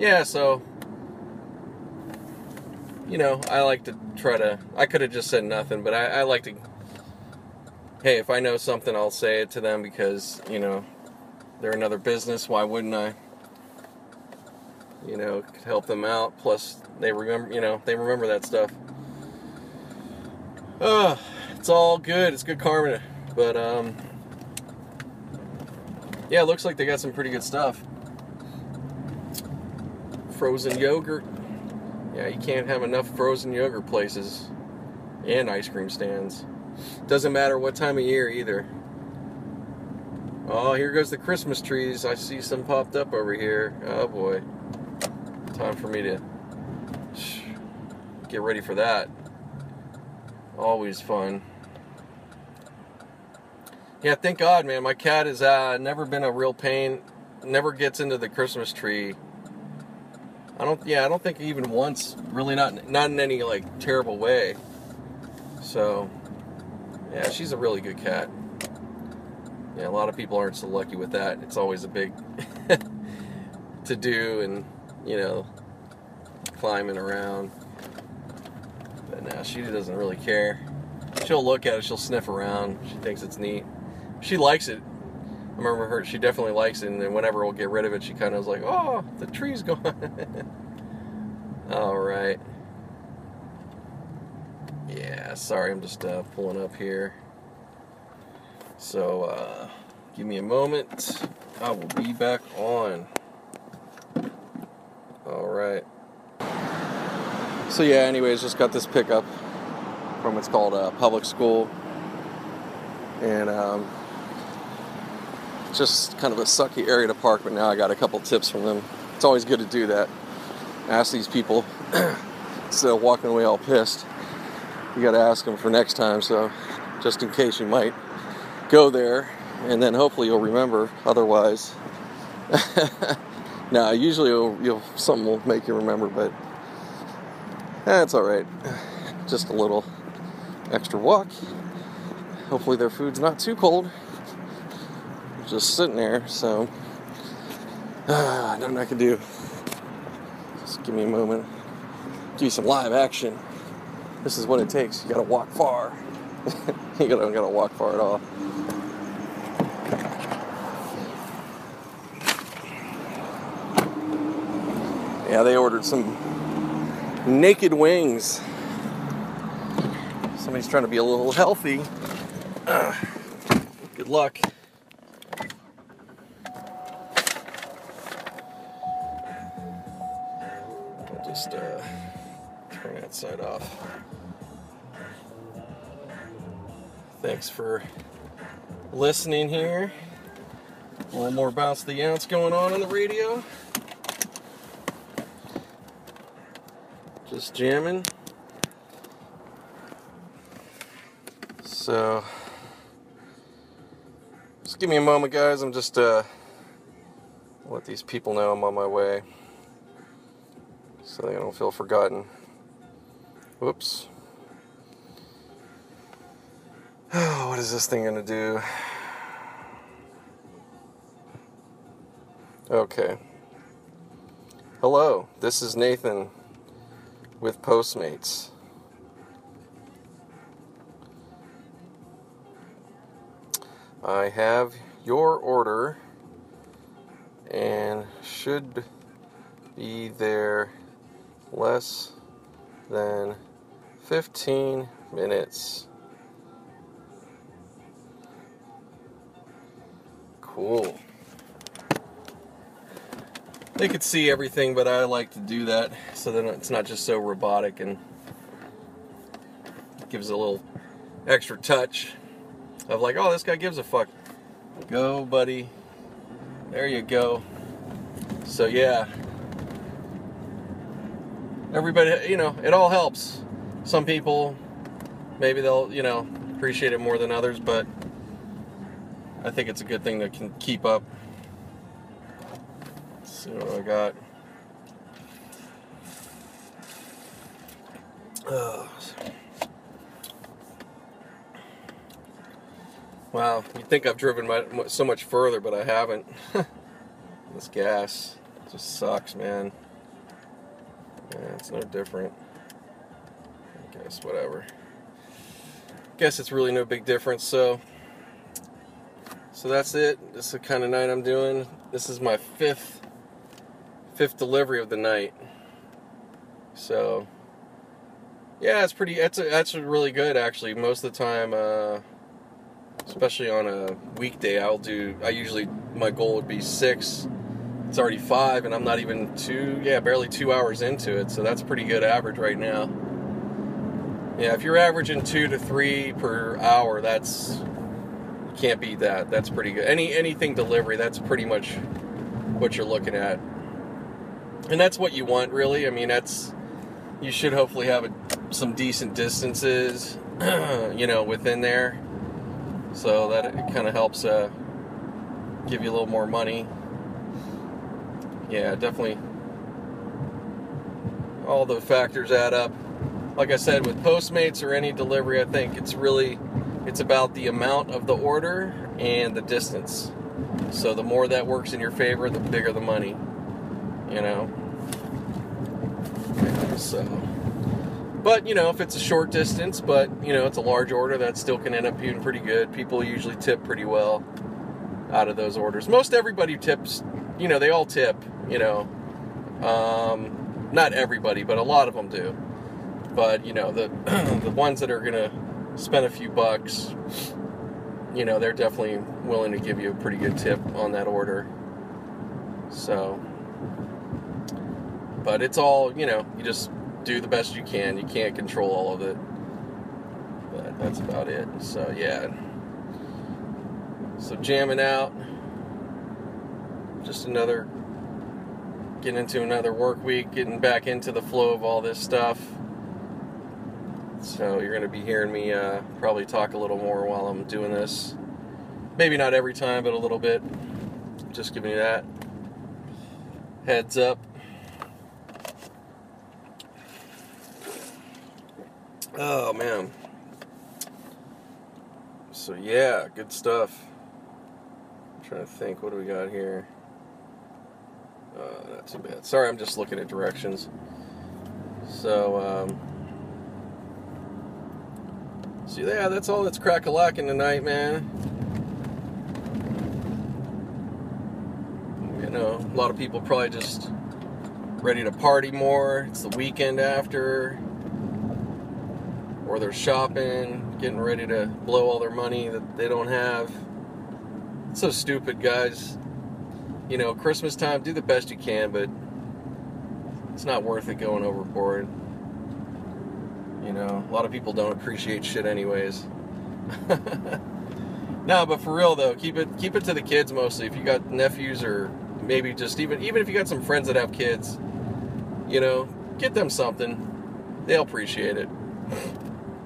yeah, so you know, I like to try to. I could have just said nothing, but I, I, like to. Hey, if I know something, I'll say it to them because you know they're another business. Why wouldn't I? You know, help them out. Plus, they remember. You know, they remember that stuff. Oh, it's all good. It's good karma, but um, yeah, it looks like they got some pretty good stuff. Frozen yogurt yeah, you can't have enough frozen yogurt places and ice cream stands. Doesn't matter what time of year either. Oh, here goes the Christmas trees. I see some popped up over here. Oh boy. Time for me to get ready for that. Always fun. Yeah, thank God, man. My cat has uh, never been a real pain. Never gets into the Christmas tree I don't. Yeah, I don't think even once. Really, not not in any like terrible way. So, yeah, she's a really good cat. Yeah, a lot of people aren't so lucky with that. It's always a big [laughs] to do, and you know, climbing around. But now she doesn't really care. She'll look at it. She'll sniff around. She thinks it's neat. She likes it. Remember her. She definitely likes it, and then whenever we'll get rid of it, she kind of was like, "Oh, the tree's gone." [laughs] All right. Yeah, sorry, I'm just uh, pulling up here. So, uh, give me a moment. I will be back on. All right. So yeah, anyways, just got this pickup from what's called a public school, and um, just kind of a sucky area to park. But now I got a couple tips from them. It's always good to do that ask these people [clears throat] instead of walking away all pissed. You got to ask them for next time, so just in case you might go there, and then hopefully you'll remember. Otherwise, [laughs] now usually you'll, you'll, something will make you remember, but that's eh, all right. Just a little extra walk. Hopefully their food's not too cold. Just sitting there, so uh, [sighs] nothing I can do. Just give me a moment. Give you some live action. This is what it takes. You gotta walk far. [laughs] you gotta, gotta walk far at all. Yeah, they ordered some naked wings. Somebody's trying to be a little healthy. Uh, [clears throat] good luck. Thanks for listening here. A little more bounce the ounce going on on the radio. Just jamming. So, just give me a moment, guys. I'm just uh, let these people know I'm on my way so they don't feel forgotten. Whoops. [sighs] what is this thing to do? Okay. Hello, this is Nathan with Postmates. I have your order and should be there less than 15 minutes. Cool. They could see everything, but I like to do that so that it's not just so robotic and gives a little extra touch of like, oh, this guy gives a fuck. Go, buddy. There you go. So, yeah, everybody, you know, it all helps. Some people, maybe they'll, you know, appreciate it more than others, but I think it's a good thing that can keep up. See what I got. Oh. Wow, you think I've driven my, so much further, but I haven't. [laughs] this gas just sucks, man. Yeah, it's no different. I guess whatever. Guess it's really no big difference. So so that's it. This is the kind of night I'm doing. This is my fifth, fifth delivery of the night. So, yeah, it's pretty. That's that's really good actually. Most of the time, uh, especially on a weekday, I'll do. I usually my goal would be six. It's already five, and I'm not even two. Yeah, barely two hours into it. So that's pretty good average right now. Yeah, if you're averaging two to three per hour, that's can't beat that. That's pretty good. Any anything delivery, that's pretty much what you're looking at, and that's what you want, really. I mean, that's you should hopefully have a, some decent distances, [clears throat] you know, within there so that kind of helps uh, give you a little more money. Yeah, definitely. All the factors add up. Like I said, with Postmates or any delivery, I think it's really it's about the amount of the order and the distance. So the more that works in your favor, the bigger the money. You know. So. But you know, if it's a short distance, but you know, it's a large order, that still can end up being pretty good. People usually tip pretty well out of those orders. Most everybody tips. You know, they all tip. You know, um, not everybody, but a lot of them do. But you know, the [clears throat] the ones that are gonna spend a few bucks, you know, they're definitely willing to give you a pretty good tip on that order. So, but it's all you know. You just do the best you can. You can't control all of it. But that's about it. So, yeah. So, jamming out. Just another. Getting into another work week, getting back into the flow of all this stuff. So, you're going to be hearing me uh, probably talk a little more while I'm doing this. Maybe not every time, but a little bit. Just giving you that heads up. Oh man. So yeah, good stuff. I'm trying to think, what do we got here? Uh, not too bad. Sorry, I'm just looking at directions. So, um, so yeah, that's all that's crack a lacking tonight, man. You know, a lot of people probably just ready to party more. It's the weekend after or they're shopping, getting ready to blow all their money that they don't have. It's so stupid, guys. You know, Christmas time, do the best you can, but it's not worth it going overboard. You know, a lot of people don't appreciate shit anyways. [laughs] no, but for real though, keep it keep it to the kids mostly. If you got nephews or maybe just even even if you got some friends that have kids, you know, get them something. They'll appreciate it.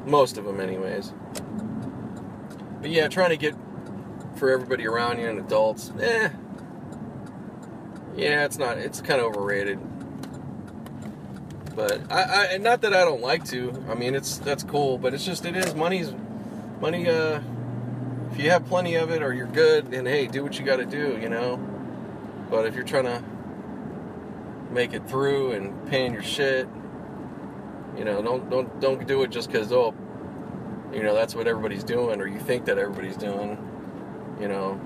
Most of them, anyways. But yeah, trying to get for everybody around you and adults, eh. Yeah, it's not. It's kind of overrated. But I, I, not that I don't like to. I mean, it's that's cool, but it's just it is money's money. Uh, if you have plenty of it or you're good, then hey, do what you got to do, you know. But if you're trying to make it through and paying your shit, you know, don't don't don't do it just because oh, you know that's what everybody's doing, or you think that everybody's doing. You know,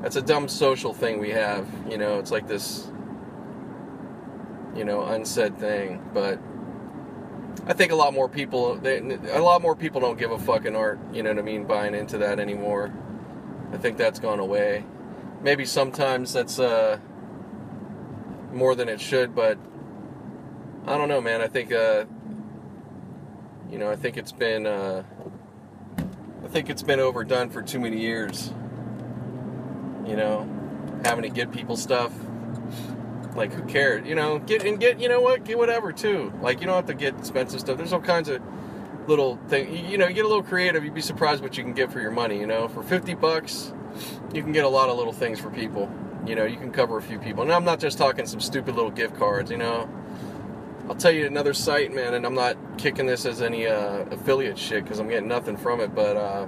that's a dumb social thing we have. You know, it's like this, you know, unsaid thing. But I think a lot more people, they, a lot more people don't give a fucking art. You know what I mean? Buying into that anymore. I think that's gone away. Maybe sometimes that's uh, more than it should, but I don't know, man. I think uh, you know, I think it's been uh, I think it's been overdone for too many years. You know, having to get people stuff. Like who cares? You know, get and get you know what? Get whatever too. Like you don't have to get expensive stuff. There's all kinds of little thing. You know, you get a little creative. You'd be surprised what you can get for your money. You know, for 50 bucks, you can get a lot of little things for people. You know, you can cover a few people. And I'm not just talking some stupid little gift cards. You know, I'll tell you another site, man, and I'm not kicking this as any uh, affiliate shit because I'm getting nothing from it, but uh,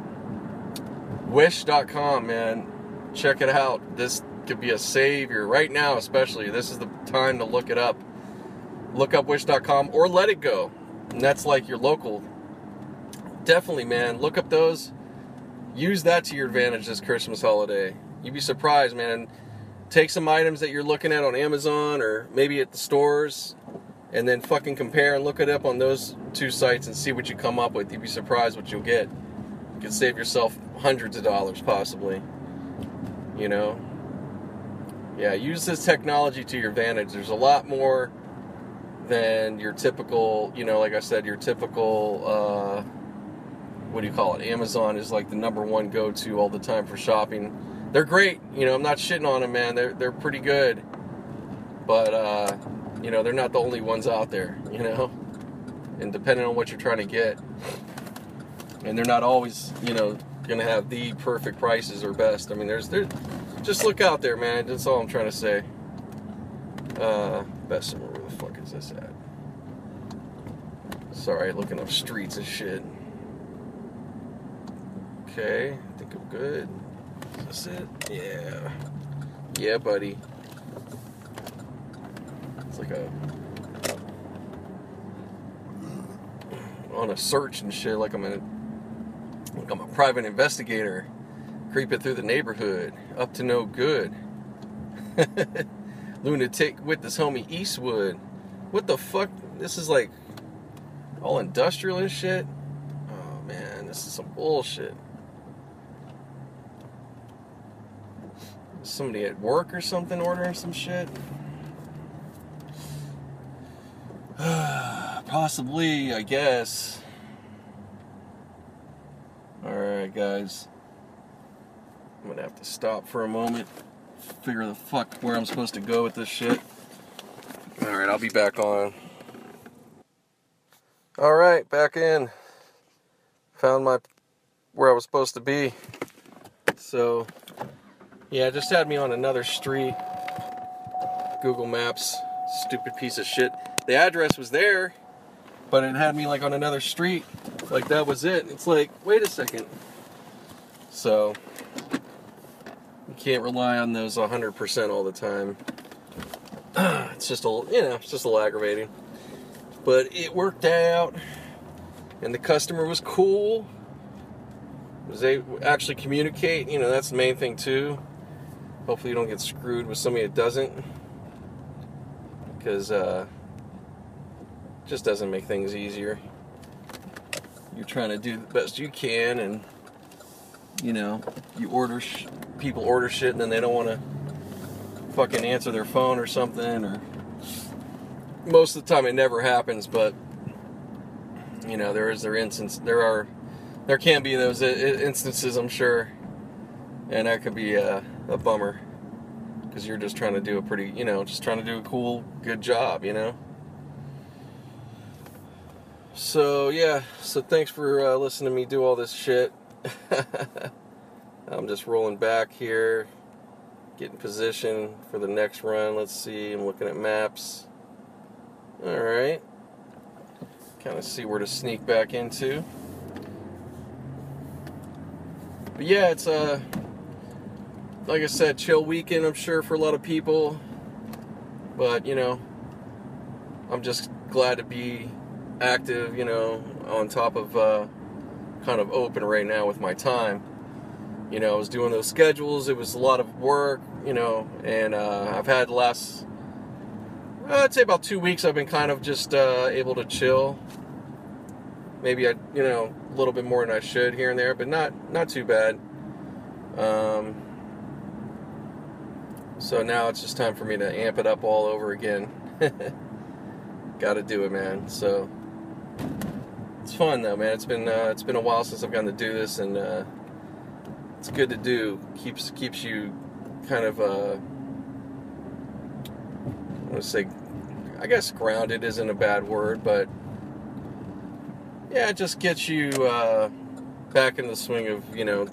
Wish.com, man, check it out. This could be a savior right now, especially. This is the time to look it up. Look up Wish.com or let it go. And that's like your local. Definitely, man. Look up those. Use that to your advantage this Christmas holiday. You'd be surprised, man. Take some items that you're looking at on Amazon or maybe at the stores and then fucking compare and look it up on those two sites and see what you come up with. You'd be surprised what you'll get. You could save yourself hundreds of dollars, possibly. You know? Yeah, use this technology to your advantage. There's a lot more than your typical, you know, like I said, your typical, uh, what do you call it? Amazon is like the number one go to all the time for shopping. They're great. You know, I'm not shitting on them, man. They're, they're pretty good. But, uh, you know, they're not the only ones out there, you know? And depending on what you're trying to get. And they're not always, you know, going to have the perfect prices or best. I mean, there's, there's, just look out there, man. That's all I'm trying to say. Uh, Bessemer, where the fuck is this at? Sorry, looking up streets and shit. Okay, I think I'm good. Is this it? Yeah. Yeah, buddy. It's like a on a search and shit, like I'm a like I'm a private investigator, creeping through the neighborhood, up to no good. [laughs] Lunatic with this homie Eastwood. What the fuck? This is like all industrial and shit. Oh man, this is some bullshit. Somebody at work or something ordering some shit. [sighs] Possibly, I guess. Alright, guys. I'm gonna have to stop for a moment, figure the fuck where I'm supposed to go with this shit. Alright, I'll be back on. Alright, back in. Found my where I was supposed to be. So, yeah, just had me on another street. Google Maps, stupid piece of shit. The address was there, but it had me like on another street. Like that was it. It's like, wait a second. So, you can't rely on those 100% all the time. [clears throat] it's just a, you know, it's just a little aggravating. But it worked out, and the customer was cool. Was they actually communicate? You know, that's the main thing too. Hopefully, you don't get screwed with somebody that doesn't, because uh, just doesn't make things easier. You're trying to do the best you can, and you know, you order people order shit, and then they don't want to fucking answer their phone or something, or most of the time it never happens, but you know, there is their instance. There are, there can be those instances, I'm sure, and that could be a, a bummer because you're just trying to do a pretty, you know, just trying to do a cool, good job, you know. So yeah, so thanks for uh, listening to me do all this shit. [laughs] I'm just rolling back here, getting position for the next run. Let's see. I'm looking at maps. All right. Kind of see where to sneak back into. But yeah, it's a uh, like I said, chill weekend. I'm sure for a lot of people. But you know, I'm just glad to be active. You know, on top of uh, kind of open right now with my time. You know, I was doing those schedules. It was a lot of work. You know, and uh, I've had last I'd say about two weeks I've been kind of just uh, able to chill. Maybe I, you know, a little bit more than I should here and there, but not not too bad. Um, so now it's just time for me to amp it up all over again. [laughs] Got to do it, man. So it's fun though, man. It's been uh, it's been a while since I've gotten to do this, and uh, it's good to do. keeps keeps you kind of. Uh, I want say, I guess grounded isn't a bad word, but yeah, it just gets you uh, back in the swing of, you know,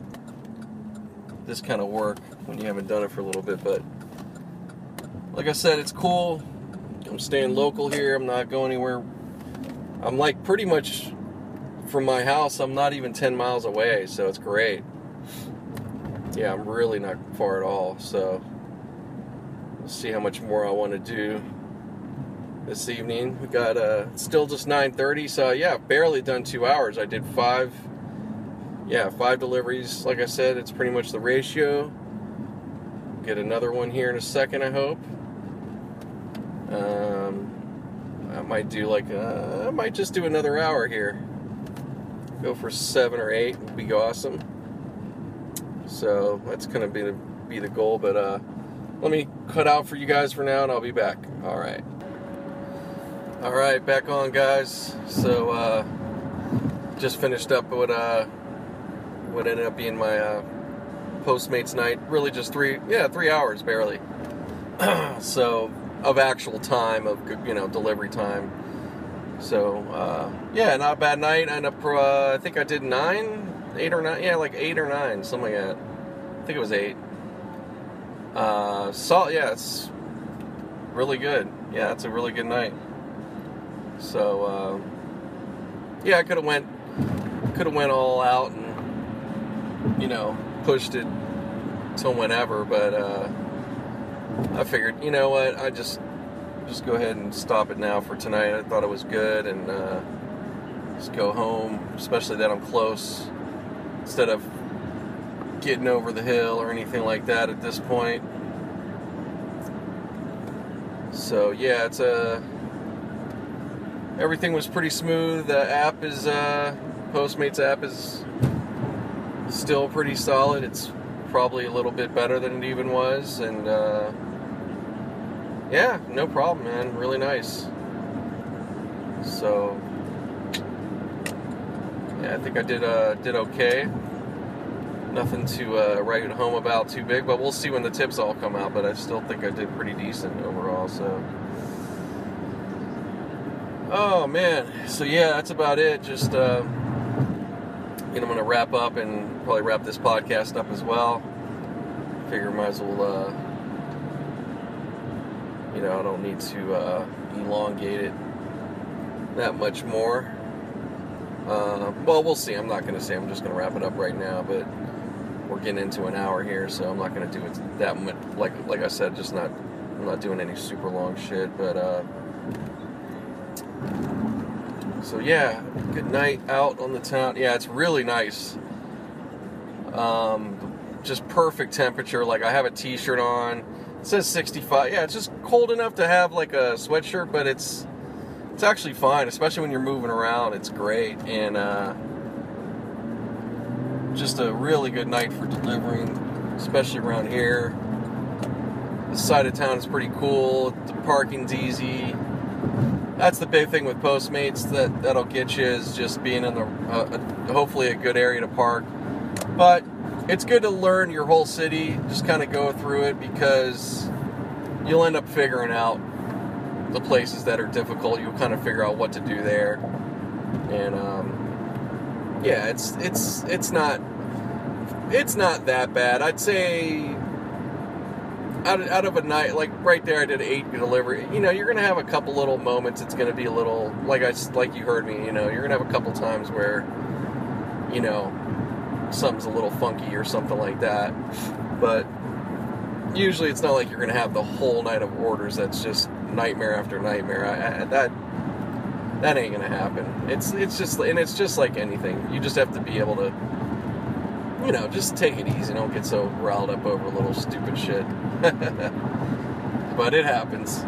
this kind of work when you haven't done it for a little bit. But like I said, it's cool. I'm staying local here. I'm not going anywhere. I'm like pretty much from my house. I'm not even 10 miles away, so it's great. Yeah, I'm really not far at all. So we'll see how much more I want to do this evening. We got uh still just 9:30, so yeah, barely done 2 hours. I did 5 yeah, 5 deliveries. Like I said, it's pretty much the ratio. Get another one here in a second, I hope. Um I might do like uh, I might just do another hour here. Go for 7 or 8 would be awesome. So, that's going to be the be the goal, but uh let me cut out for you guys for now and I'll be back. All right. All right, back on, guys. So, uh, just finished up what uh, what ended up being my uh, Postmates night. Really, just three, yeah, three hours barely. [clears throat] so, of actual time of you know delivery time. So, uh, yeah, not a bad night. I ended up, uh, I think I did nine, eight or nine, yeah, like eight or nine, something like that. I think it was eight. Uh, salt, yeah, it's really good. Yeah, it's a really good night. So uh, yeah, I could have went could have went all out and you know pushed it till whenever, but uh, I figured you know what I just just go ahead and stop it now for tonight. I thought it was good and uh, just go home, especially that I'm close instead of getting over the hill or anything like that at this point. So yeah, it's a everything was pretty smooth. The app is uh, Postmates app is still pretty solid. It's probably a little bit better than it even was, and uh, yeah, no problem, man. Really nice. So yeah, I think I did uh, did okay. Nothing to uh, write home about too big, but we'll see when the tips all come out. But I still think I did pretty decent overall. So. Oh man, so yeah, that's about it. Just uh, you know, I'm gonna wrap up and probably wrap this podcast up as well. Figure might as well, uh, you know, I don't need to uh, elongate it that much more. Uh, well, we'll see. I'm not gonna say I'm just gonna wrap it up right now, but we're getting into an hour here, so I'm not gonna do it that much. Like like I said, just not. I'm not doing any super long shit, but. Uh, so yeah, good night out on the town. Yeah, it's really nice. Um, just perfect temperature. Like I have a t-shirt on. It says 65. Yeah, it's just cold enough to have like a sweatshirt, but it's it's actually fine, especially when you're moving around. It's great and uh, just a really good night for delivering, especially around here. The side of town is pretty cool. The parking's easy that's the big thing with Postmates that that'll get you is just being in the uh, hopefully a good area to park. But it's good to learn your whole city, just kind of go through it because you'll end up figuring out the places that are difficult. You'll kind of figure out what to do there, and um, yeah, it's it's it's not it's not that bad. I'd say out of, out of a night, like right there, I did eight delivery. You know, you're gonna have a couple little moments. It's gonna be a little like I like you heard me. You know, you're gonna have a couple times where, you know, something's a little funky or something like that. But usually, it's not like you're gonna have the whole night of orders. That's just nightmare after nightmare. I, I, that that ain't gonna happen. It's it's just and it's just like anything. You just have to be able to you know, just take it easy. Don't get so riled up over little stupid shit. [laughs] but it happens.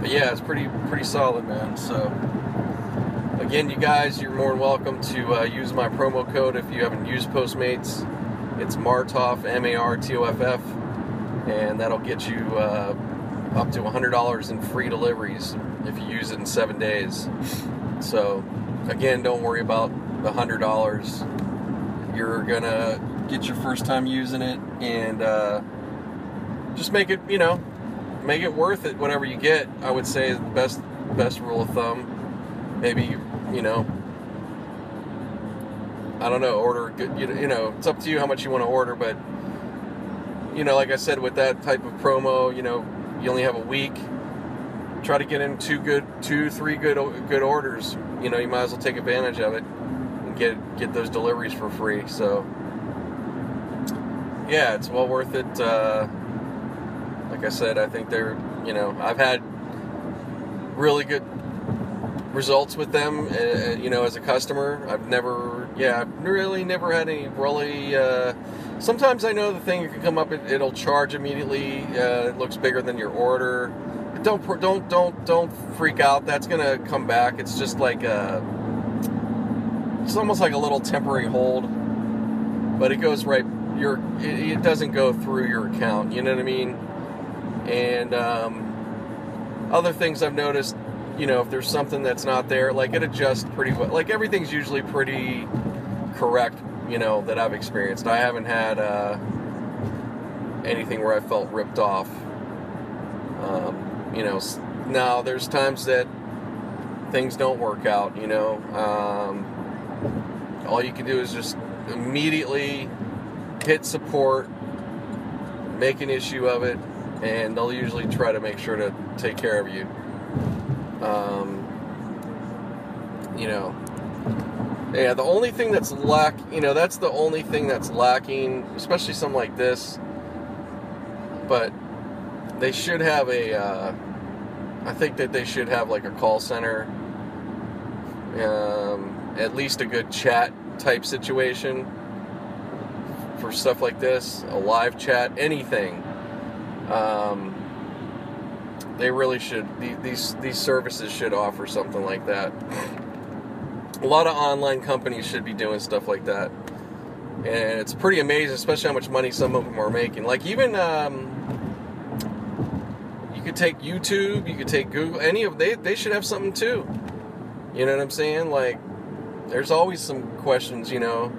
But yeah, it's pretty pretty solid, man. So again, you guys, you're more than welcome to uh, use my promo code if you haven't used Postmates. It's Martoff, M-A-R-T-O-F-F, and that'll get you uh, up to $100 in free deliveries if you use it in seven days. So again, don't worry about the $100 you're gonna get your first time using it and uh, just make it you know make it worth it whatever you get i would say the best best rule of thumb maybe you know i don't know order good you know it's up to you how much you want to order but you know like i said with that type of promo you know you only have a week try to get in two good, two, three good, good orders. You know, you might as well take advantage of it and get get those deliveries for free. So, yeah, it's well worth it. Uh, like I said, I think they're, you know, I've had really good results with them, uh, you know, as a customer. I've never, yeah, I've really never had any really. Uh, sometimes I know the thing can come up, it, will charge immediately. Uh, it looks bigger than your order. Don't don't don't don't freak out. That's gonna come back. It's just like a, it's almost like a little temporary hold, but it goes right. Your it, it doesn't go through your account. You know what I mean? And um, other things I've noticed you know, if there's something that's not there, like it adjusts pretty well. Like everything's usually pretty correct, you know, that I've experienced. I haven't had uh, anything where I felt ripped off. Um, you know, now there's times that things don't work out, you know. Um, all you can do is just immediately hit support, make an issue of it, and they'll usually try to make sure to take care of you. Um, you know, yeah, the only thing that's lack, you know, that's the only thing that's lacking, especially something like this. But they should have a. Uh, I think that they should have like a call center, um, at least a good chat type situation for stuff like this, a live chat, anything. Um, they really should. These these services should offer something like that. A lot of online companies should be doing stuff like that, and it's pretty amazing, especially how much money some of them are making. Like even um, you could take YouTube, you could take Google, any of they they should have something too. You know what I'm saying? Like there's always some questions, you know,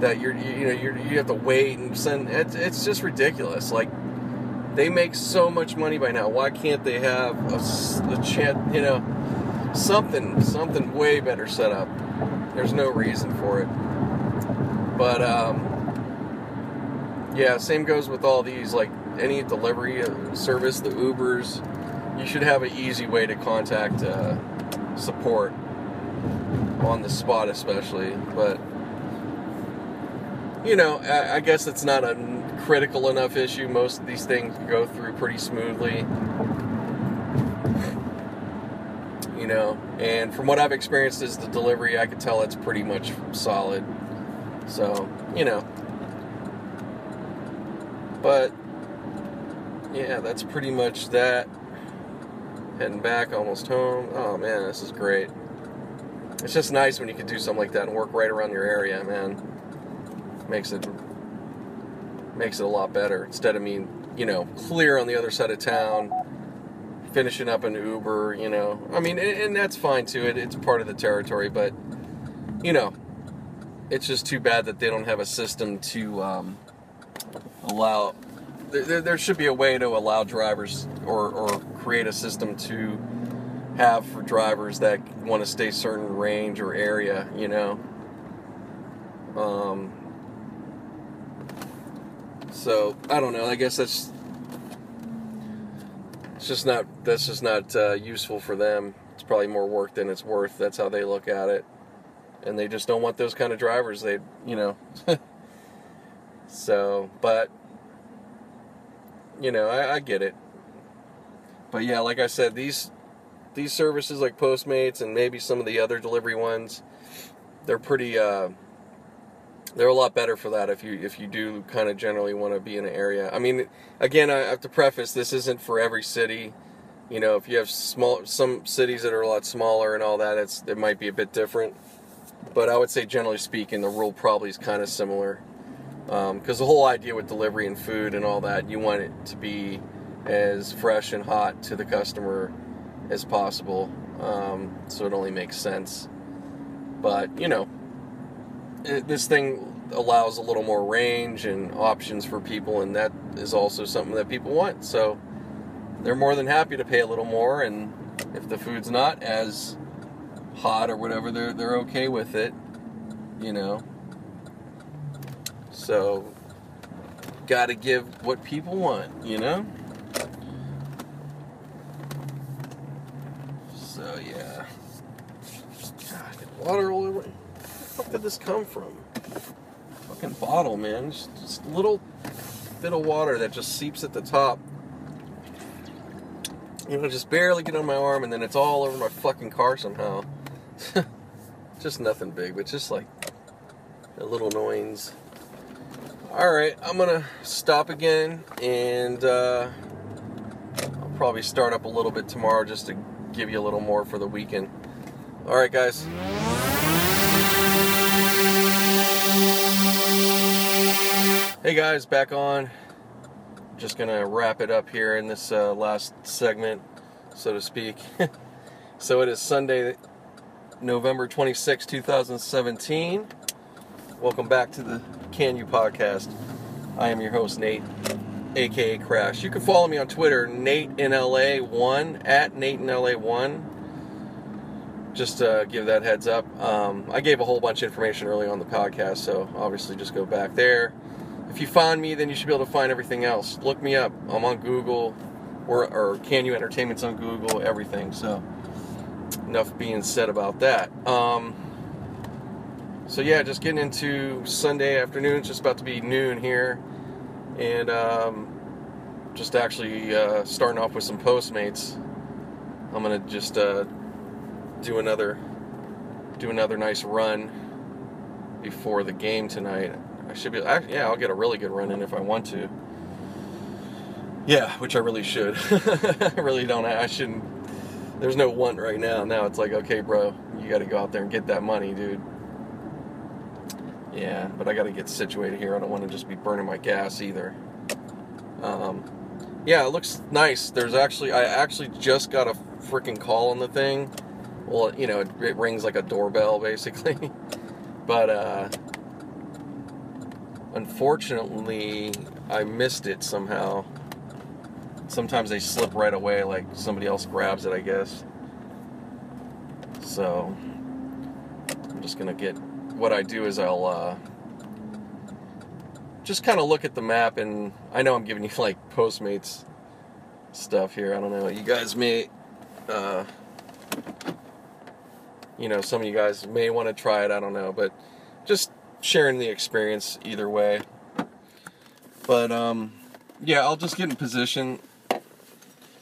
that you're you know you're, you have to wait and send. It's it's just ridiculous. Like they make so much money by now. Why can't they have a, a you know, something, something way better set up? There's no reason for it. But, um, yeah, same goes with all these, like any delivery uh, service, the Ubers. You should have an easy way to contact uh, support on the spot, especially. But, you know, I, I guess it's not a critical enough issue. Most of these things go through pretty smoothly. You know, and from what I've experienced is the delivery, I can tell it's pretty much solid. So, you know. But, yeah, that's pretty much that. Heading back, almost home. Oh man, this is great. It's just nice when you can do something like that and work right around your area, man. Makes it makes it a lot better instead of me, you know, clear on the other side of town, finishing up an Uber, you know. I mean, and, and that's fine too. It, it's part of the territory, but you know, it's just too bad that they don't have a system to um, allow. There, there, should be a way to allow drivers or, or create a system to have for drivers that want to stay certain range or area, you know. Um, so I don't know. I guess that's it's just not that's just not uh, useful for them. It's probably more work than it's worth. That's how they look at it, and they just don't want those kind of drivers. They, you know. [laughs] so, but you know, I, I get it. But yeah, like I said, these these services like Postmates and maybe some of the other delivery ones, they're pretty. Uh, they're a lot better for that if you if you do kind of generally want to be in an area. I mean, again, I have to preface this isn't for every city. You know, if you have small some cities that are a lot smaller and all that, it's it might be a bit different. But I would say, generally speaking, the rule probably is kind of similar. Because um, the whole idea with delivery and food and all that, you want it to be as fresh and hot to the customer as possible. Um, so it only makes sense. But you know, this thing allows a little more range and options for people, and that is also something that people want. So they're more than happy to pay a little more, and if the food's not as hot or whatever, they're they're okay with it, you know. So got to give what people want, you know? So, yeah. God, water all over. Fuck did this come from? Fucking bottle, man. Just, just little bit of water that just seeps at the top. You know, just barely get on my arm, and then it's all over my fucking car somehow. [laughs] just nothing big, but just like a little annoyance. Alright, I'm gonna stop again and uh, I'll probably start up a little bit tomorrow just to give you a little more for the weekend. Alright, guys. Hey guys, back on. Just gonna wrap it up here in this uh, last segment, so to speak. [laughs] so it is Sunday, November 26, 2017. Welcome back to the Can You podcast. I am your host, Nate, aka Crash. You can follow me on Twitter, Nate in LA1, at Nate in LA1. Just uh, give that heads up. Um, I gave a whole bunch of information early on the podcast, so obviously just go back there. If you find me, then you should be able to find everything else. Look me up. I'm on Google, or, or Can You Entertainment's on Google, everything. So, enough being said about that. Um, so yeah, just getting into Sunday afternoon. It's just about to be noon here, and um, just actually uh, starting off with some Postmates. I'm gonna just uh, do another do another nice run before the game tonight. I should be, I, yeah, I'll get a really good run in if I want to. Yeah, which I really should. [laughs] I really don't. I shouldn't. There's no want right now. Now it's like, okay, bro, you got to go out there and get that money, dude. Yeah, but I got to get situated here. I don't want to just be burning my gas either. Um, yeah, it looks nice. There's actually, I actually just got a freaking call on the thing. Well, you know, it, it rings like a doorbell basically. [laughs] but uh, unfortunately, I missed it somehow. Sometimes they slip right away, like somebody else grabs it, I guess. So, I'm just gonna get what I do is I'll uh, just kind of look at the map, and I know I'm giving you like Postmates stuff here. I don't know. You guys may, uh, you know, some of you guys may want to try it. I don't know, but just sharing the experience either way. But um, yeah, I'll just get in position.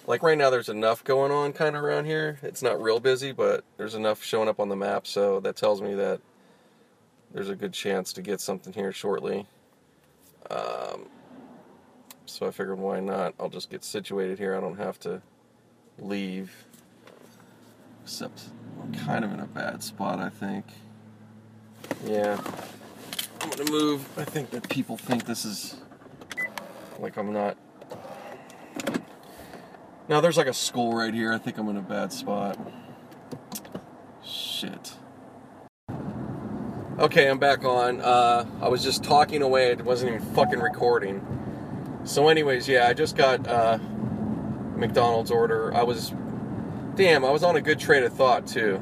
Like right now, there's enough going on kind of around here. It's not real busy, but there's enough showing up on the map, so that tells me that there's a good chance to get something here shortly. Um, so I figured why not? I'll just get situated here. I don't have to leave. Except I'm kind of in a bad spot, I think. Yeah. I'm gonna move. I think that people think this is like I'm not. Now there's like a school right here. I think I'm in a bad spot. Shit. Okay, I'm back on. Uh, I was just talking away. It wasn't even fucking recording. So, anyways, yeah, I just got uh, McDonald's order. I was, damn, I was on a good train of thought too.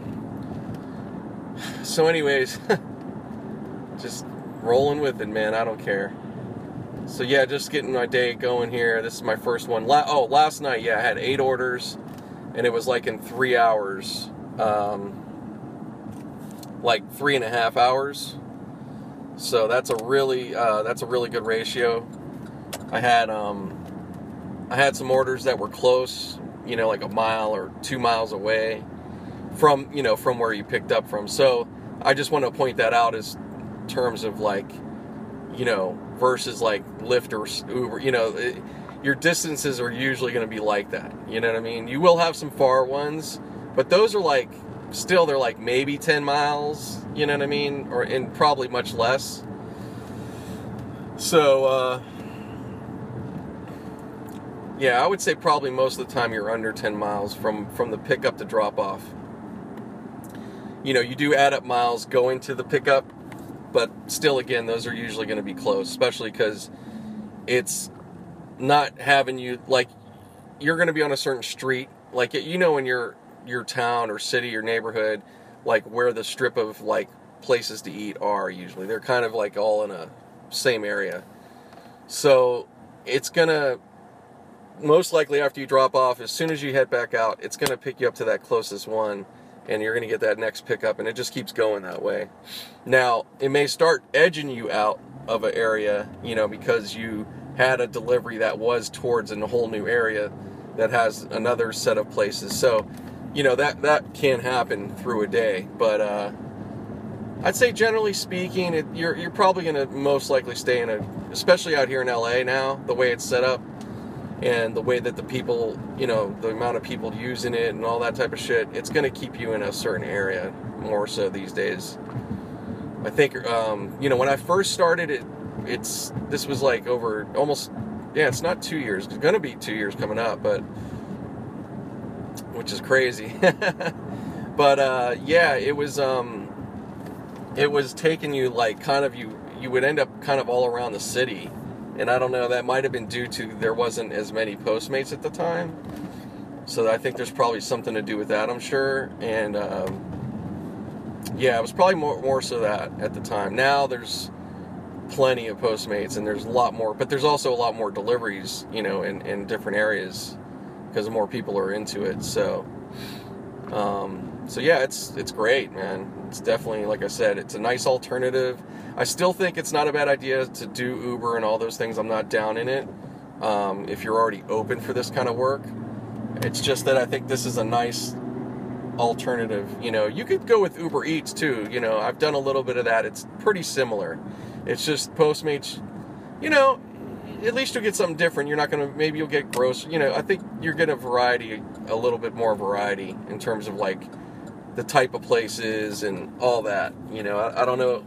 So, anyways, [laughs] just rolling with it, man. I don't care. So yeah, just getting my day going here. This is my first one. La- oh, last night, yeah, I had eight orders, and it was like in three hours. Um, like three and a half hours. So that's a really uh, that's a really good ratio. I had um, I had some orders that were close, you know, like a mile or two miles away from you know from where you picked up from. So I just want to point that out as terms of like you know versus like Lyft or Uber. You know, it, your distances are usually going to be like that. You know what I mean? You will have some far ones, but those are like still they're like maybe 10 miles you know what i mean or and probably much less so uh, yeah i would say probably most of the time you're under 10 miles from from the pickup to drop off you know you do add up miles going to the pickup but still again those are usually going to be close especially because it's not having you like you're going to be on a certain street like you know in you're your town or city or neighborhood, like where the strip of like places to eat are usually. They're kind of like all in a same area. So it's gonna most likely after you drop off, as soon as you head back out, it's gonna pick you up to that closest one and you're going to get that next pickup, and it just keeps going that way. Now, it may start edging you out of an area, you know, because you had a delivery that was towards a whole new area that has another set of places. So, you know, that that can happen through a day, but uh, I'd say generally speaking, it, you're you're probably going to most likely stay in a, especially out here in LA now, the way it's set up and the way that the people, you know, the amount of people using it and all that type of shit, it's going to keep you in a certain area more so these days. I think, um, you know, when I first started it, it's this was like over almost, yeah, it's not two years. It's going to be two years coming up, but which is crazy. [laughs] but uh, yeah, it was, um, it was taking you like kind of you, you would end up kind of all around the city and I don't know, that might have been due to there wasn't as many Postmates at the time. So I think there's probably something to do with that, I'm sure. And um, yeah, it was probably more, more so that at the time. Now there's plenty of Postmates and there's a lot more, but there's also a lot more deliveries, you know, in, in different areas because more people are into it. So, um, so yeah, it's it's great, man. It's definitely, like I said, it's a nice alternative. I still think it's not a bad idea to do Uber and all those things. I'm not down in it. Um, if you're already open for this kind of work, it's just that I think this is a nice alternative. You know, you could go with Uber Eats too. You know, I've done a little bit of that. It's pretty similar. It's just Postmates. You know, at least you'll get something different. You're not gonna. Maybe you'll get gross. You know, I think you're getting a variety, a little bit more variety in terms of like the type of places and all that. You know, I, I don't know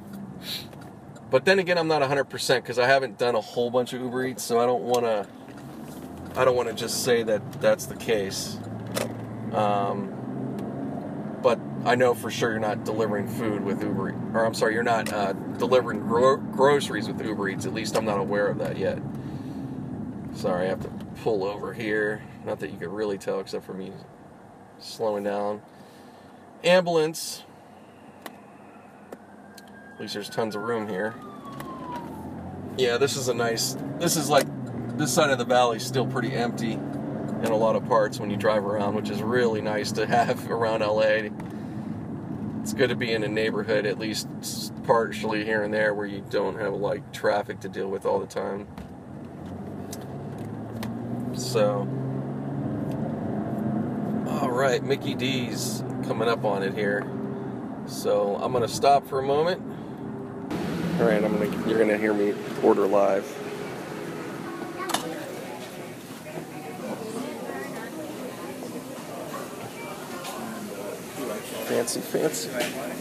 but then again, I'm not 100% because I haven't done a whole bunch of Uber Eats, so I don't want to. I don't want to just say that that's the case. Um, but I know for sure you're not delivering food with Uber, or I'm sorry, you're not uh, delivering gro- groceries with Uber Eats. At least I'm not aware of that yet. Sorry, I have to pull over here. Not that you could really tell, except for me slowing down. Ambulance at least there's tons of room here. Yeah, this is a nice. This is like this side of the valley is still pretty empty in a lot of parts when you drive around, which is really nice to [laughs] have around LA. It's good to be in a neighborhood at least partially here and there where you don't have like traffic to deal with all the time. So, all right, Mickey D's coming up on it here. So I'm gonna stop for a moment all right, I'm gonna. You're gonna hear me order live. Fancy, fancy.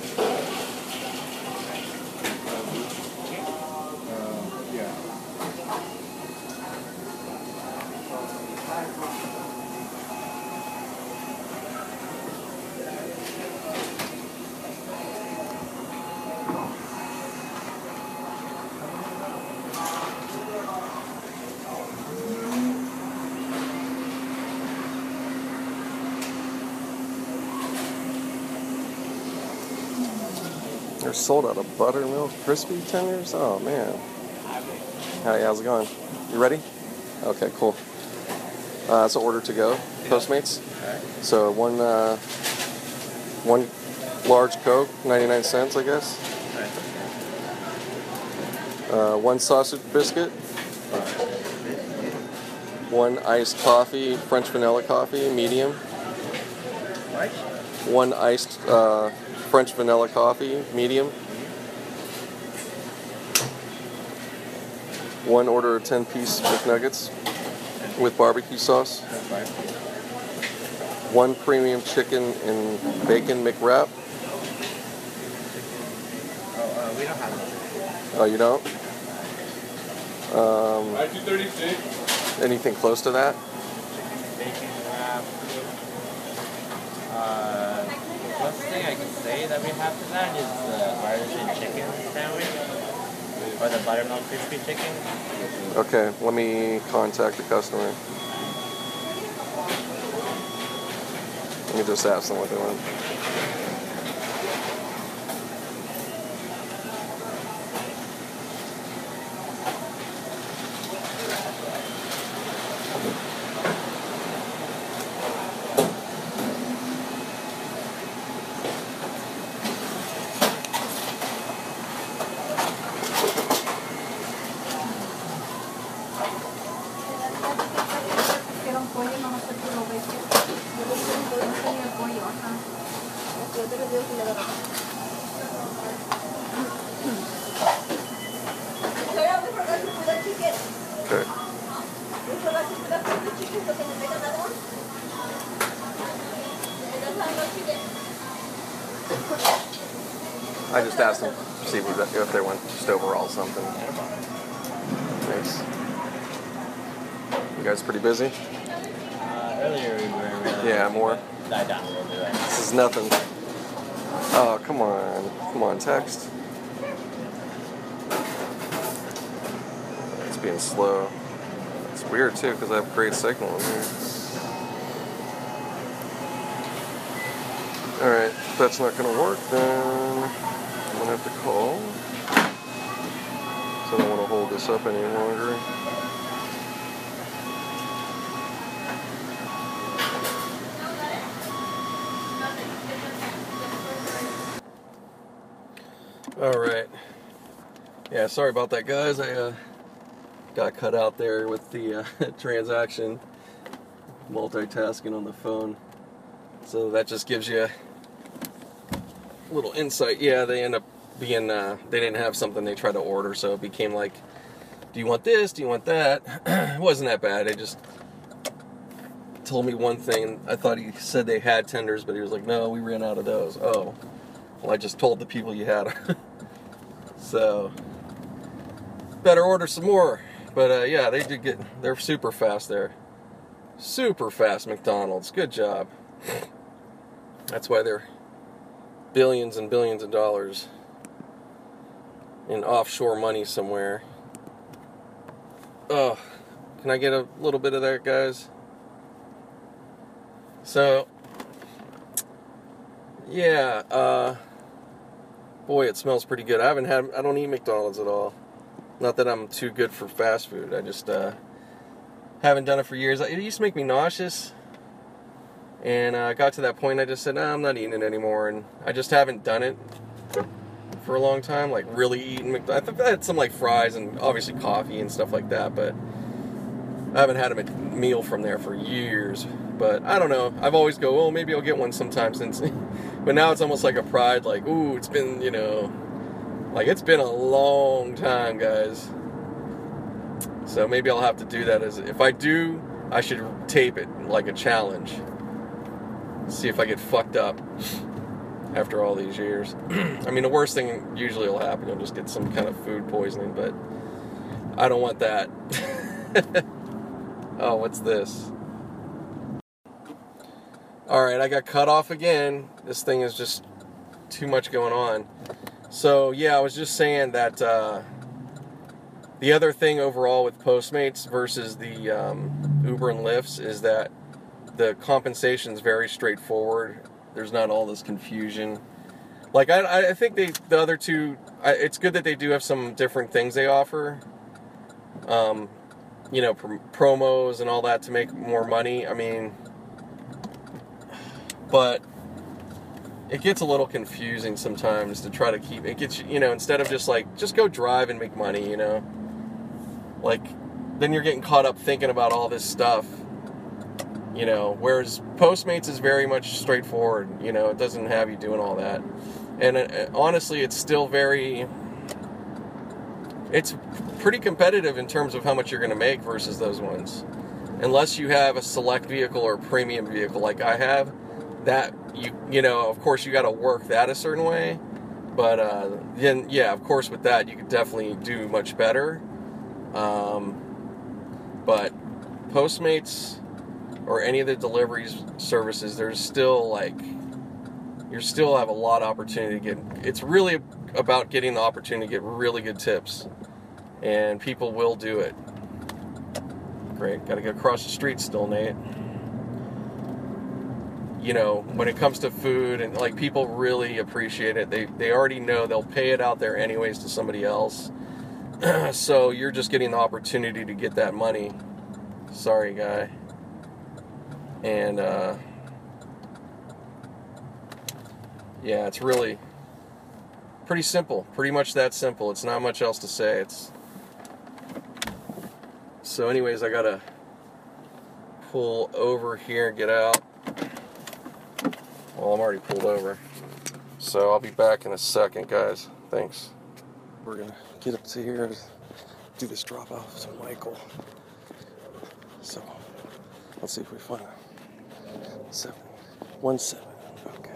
Sold out of buttermilk crispy tenders. Oh man. Hi, how's it going? You ready? Okay, cool. Uh, an order to go, Postmates. So one uh, one large Coke, 99 cents, I guess. Uh, one sausage biscuit. One iced coffee, French vanilla coffee, medium. One iced uh, French vanilla coffee, medium. One order of 10 piece McNuggets with barbecue sauce. One premium chicken and bacon McWrap. Oh, uh, you don't? Um, anything close to that? Closest thing I can say that we have to that is the artisan chicken sandwich. Or the buttermilk crispy chicken. Okay, let me contact the customer. Let me just ask them what they want. Okay. I just asked them to see if they went just overall something. Thanks. You guys pretty busy? Uh, earlier we were really. Yeah, more. Died down a little bit. Right? This is nothing. Oh, come on. Come on, text. It's being slow. It's weird too because I have great signal in here. Alright, that's not gonna work, then this up any longer. All right. Yeah, sorry about that, guys. I uh, got cut out there with the uh, [laughs] transaction, multitasking on the phone. So that just gives you a little insight. Yeah, they end up being, uh, they didn't have something they tried to order, so it became like, do you want this? Do you want that? [clears throat] it wasn't that bad. I just told me one thing. I thought he said they had tenders, but he was like, no, we ran out of those. Oh. Well, I just told the people you had [laughs] so, better order some more. But uh, yeah, they did get, they're super fast there. Super fast McDonald's. Good job. That's why they're billions and billions of dollars in offshore money somewhere. Oh, can I get a little bit of that, guys? So, yeah, uh, boy, it smells pretty good. I haven't had, I don't eat McDonald's at all. Not that I'm too good for fast food. I just uh, haven't done it for years. It used to make me nauseous. And I uh, got to that point, I just said, nah, I'm not eating it anymore. And I just haven't done it for a long time, like really eating McDonald's. I've had some like fries and obviously coffee and stuff like that, but I haven't had a meal from there for years. But I don't know. I've always go, well, maybe I'll get one sometime since. [laughs] but now it's almost like a pride, like, ooh, it's been, you know, like it's been a long time, guys. So maybe I'll have to do that as if I do, I should tape it like a challenge. See if I get fucked up after all these years. [clears throat] I mean, the worst thing usually will happen. You'll just get some kind of food poisoning, but I don't want that. [laughs] oh, what's this? All right, I got cut off again. This thing is just too much going on. So, yeah, I was just saying that uh, the other thing overall with Postmates versus the um, Uber and Lyfts is that the compensation is very straightforward. There's not all this confusion. Like I, I think they, the other two, I, it's good that they do have some different things they offer. Um, you know, pr- promos and all that to make more money. I mean, but it gets a little confusing sometimes to try to keep it gets you know instead of just like just go drive and make money you know like then you're getting caught up thinking about all this stuff you know whereas postmates is very much straightforward you know it doesn't have you doing all that. And uh, honestly it's still very it's pretty competitive in terms of how much you're going to make versus those ones. Unless you have a select vehicle or a premium vehicle like i have that you you know of course you got to work that a certain way. But uh, then yeah of course with that you could definitely do much better. Um, but postmates or any of the deliveries services there's still like you still have a lot of opportunity to get it's really about getting the opportunity to get really good tips and people will do it great gotta get across the street still nate you know, when it comes to food and like people really appreciate it. They they already know they'll pay it out there anyways to somebody else. [clears throat] so you're just getting the opportunity to get that money. Sorry, guy. And uh yeah, it's really pretty simple. Pretty much that simple. It's not much else to say. It's so anyways, I got to pull over here and get out. Well, I'm already pulled over. So I'll be back in a second, guys. Thanks. We're gonna get up to here, and do this drop off to Michael. So let's see if we find a seven, one seven. Okay.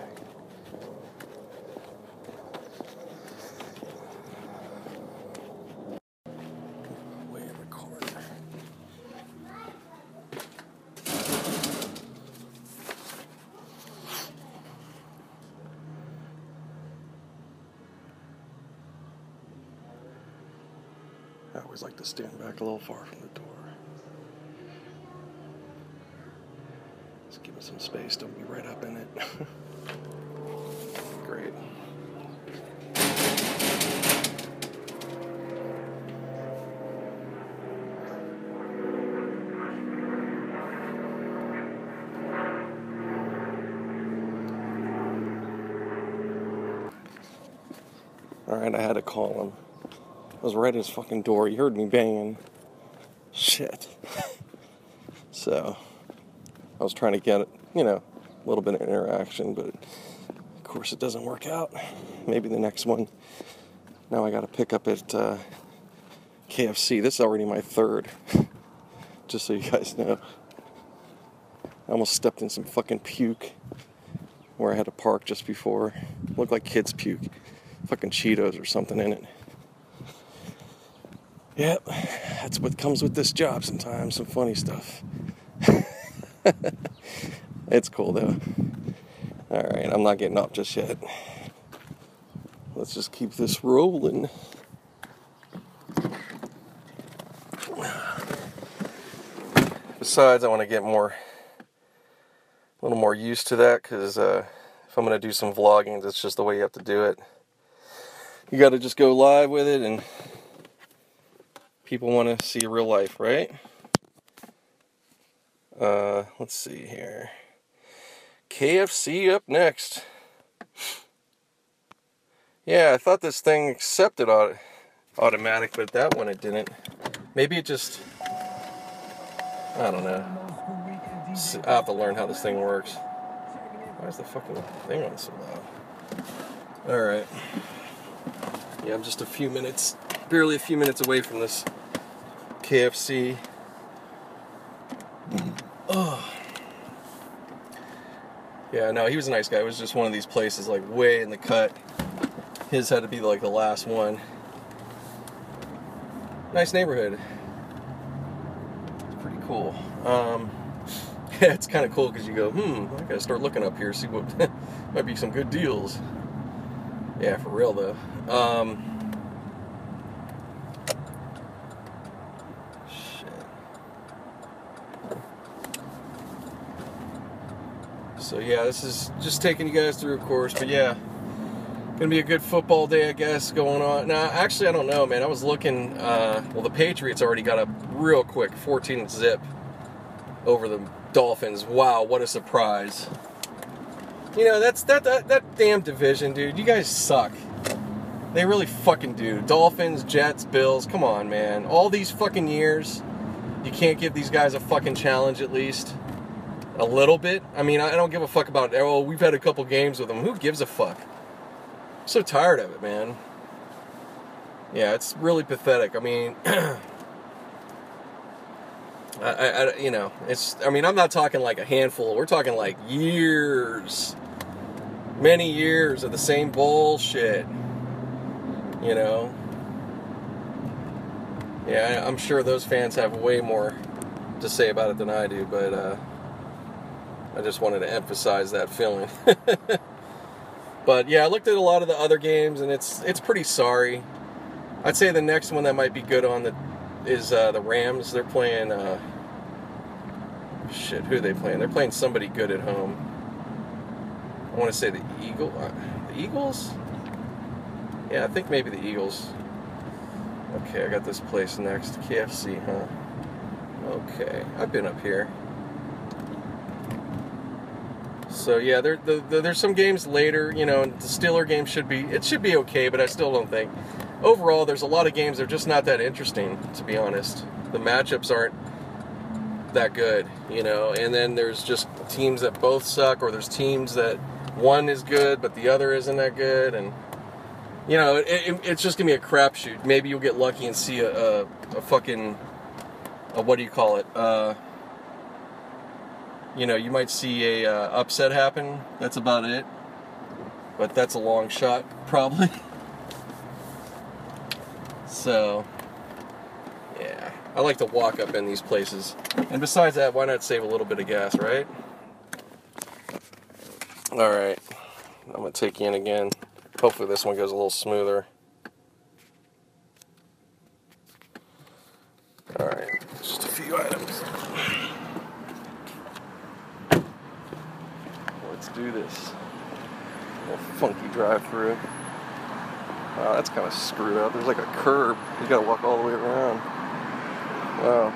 Way in the corner. I always like to stand back a little far from the door. Just give it some space, don't be right up in it. [laughs] Great. Alright, I had to call him. I was right at his fucking door. He heard me banging. Shit. [laughs] so, I was trying to get, you know, a little bit of interaction, but of course it doesn't work out. Maybe the next one. Now I got to pick up at uh, KFC. This is already my third. [laughs] Just so you guys know. I almost stepped in some fucking puke where I had to park just before. Looked like kids' puke. Fucking Cheetos or something in it. Yep, that's what comes with this job sometimes, some funny stuff. [laughs] it's cool though. Alright, I'm not getting up just yet. Let's just keep this rolling. Besides, I want to get more, a little more used to that because uh, if I'm going to do some vlogging, that's just the way you have to do it. You got to just go live with it and people want to see real life, right? Uh, let's see here. KFC up next. Yeah, I thought this thing accepted auto- automatic, but that one it didn't. Maybe it just. I don't know. I have to learn how this thing works. Why is the fucking thing on so loud? Alright. Yeah, I'm just a few minutes, barely a few minutes away from this KFC. Oh. Yeah, no, he was a nice guy. It was just one of these places, like way in the cut. His had to be like the last one. Nice neighborhood. It's pretty cool. Um, [laughs] yeah, it's kind of cool because you go, hmm, I gotta start looking up here, see what [laughs] might be some good deals. Yeah, for real though. Um, So yeah, this is just taking you guys through, of course. But yeah, gonna be a good football day, I guess, going on. Now, actually, I don't know, man. I was looking. Uh, well, the Patriots already got a real quick, 14 zip over the Dolphins. Wow, what a surprise! You know, that's that that, that damn division, dude. You guys suck. They really fucking do. Dolphins, Jets, Bills. Come on, man. All these fucking years, you can't give these guys a fucking challenge at least. A little bit. I mean, I don't give a fuck about. Oh, we've had a couple games with them. Who gives a fuck? I'm so tired of it, man. Yeah, it's really pathetic. I mean, [clears throat] I, I, you know, it's. I mean, I'm not talking like a handful. We're talking like years, many years of the same bullshit. You know. Yeah, I'm sure those fans have way more to say about it than I do, but uh, I just wanted to emphasize that feeling. [laughs] but yeah, I looked at a lot of the other games, and it's it's pretty sorry. I'd say the next one that might be good on the is uh, the Rams. They're playing. Uh, shit, who are they playing? They're playing somebody good at home. I want to say the Eagle. Uh, the Eagles. Yeah, I think maybe the Eagles. Okay, I got this place next. KFC, huh? Okay, I've been up here. So yeah, there, the, the, there's some games later. You know, the Steeler game should be it should be okay, but I still don't think. Overall, there's a lot of games that are just not that interesting, to be honest. The matchups aren't that good, you know. And then there's just teams that both suck, or there's teams that one is good, but the other isn't that good, and you know, it, it, it's just gonna be a crapshoot. Maybe you'll get lucky and see a, a, a fucking, a, what do you call it? Uh, you know, you might see a uh, upset happen. That's about it. But that's a long shot, probably. [laughs] so, yeah, I like to walk up in these places. And besides that, why not save a little bit of gas, right? All right, I'm gonna take you in again. Hopefully this one goes a little smoother. Alright, just a few items. Let's do this. A little funky drive through. Wow, that's kind of screwed up. There's like a curb. You gotta walk all the way around. Wow.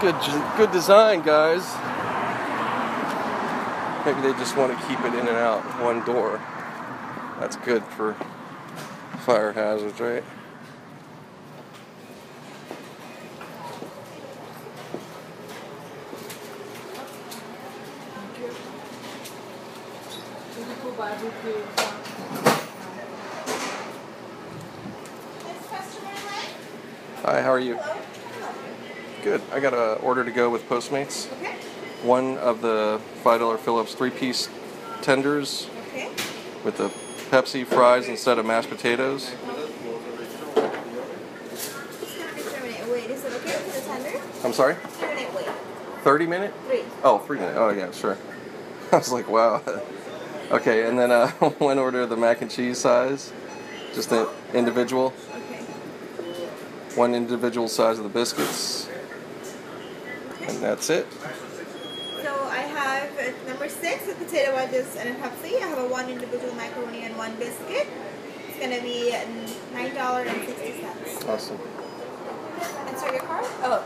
Good, good design, guys. Maybe they just want to keep it in and out, one door. That's good for fire hazards, right? Hi, how are you? Good. I got an order to go with Postmates. Okay. One of the $5 Fill Ups three piece tenders Okay. with the Pepsi fries instead of mashed potatoes. Just gonna be three minute wait. Is it okay for the tender? I'm sorry? Three minute wait. 30 minute? Three. Oh, three minute. Oh, yeah, sure. [laughs] I was like, wow. Okay, and then uh, [laughs] one order of the mac and cheese size, just an individual. Okay. One individual size of the biscuits, and that's it. So I have uh, number six, a potato wedges and a Pepsi. I have a one individual macaroni and one biscuit. It's gonna be nine dollars and sixty cents. Awesome. Insert your card. Oh.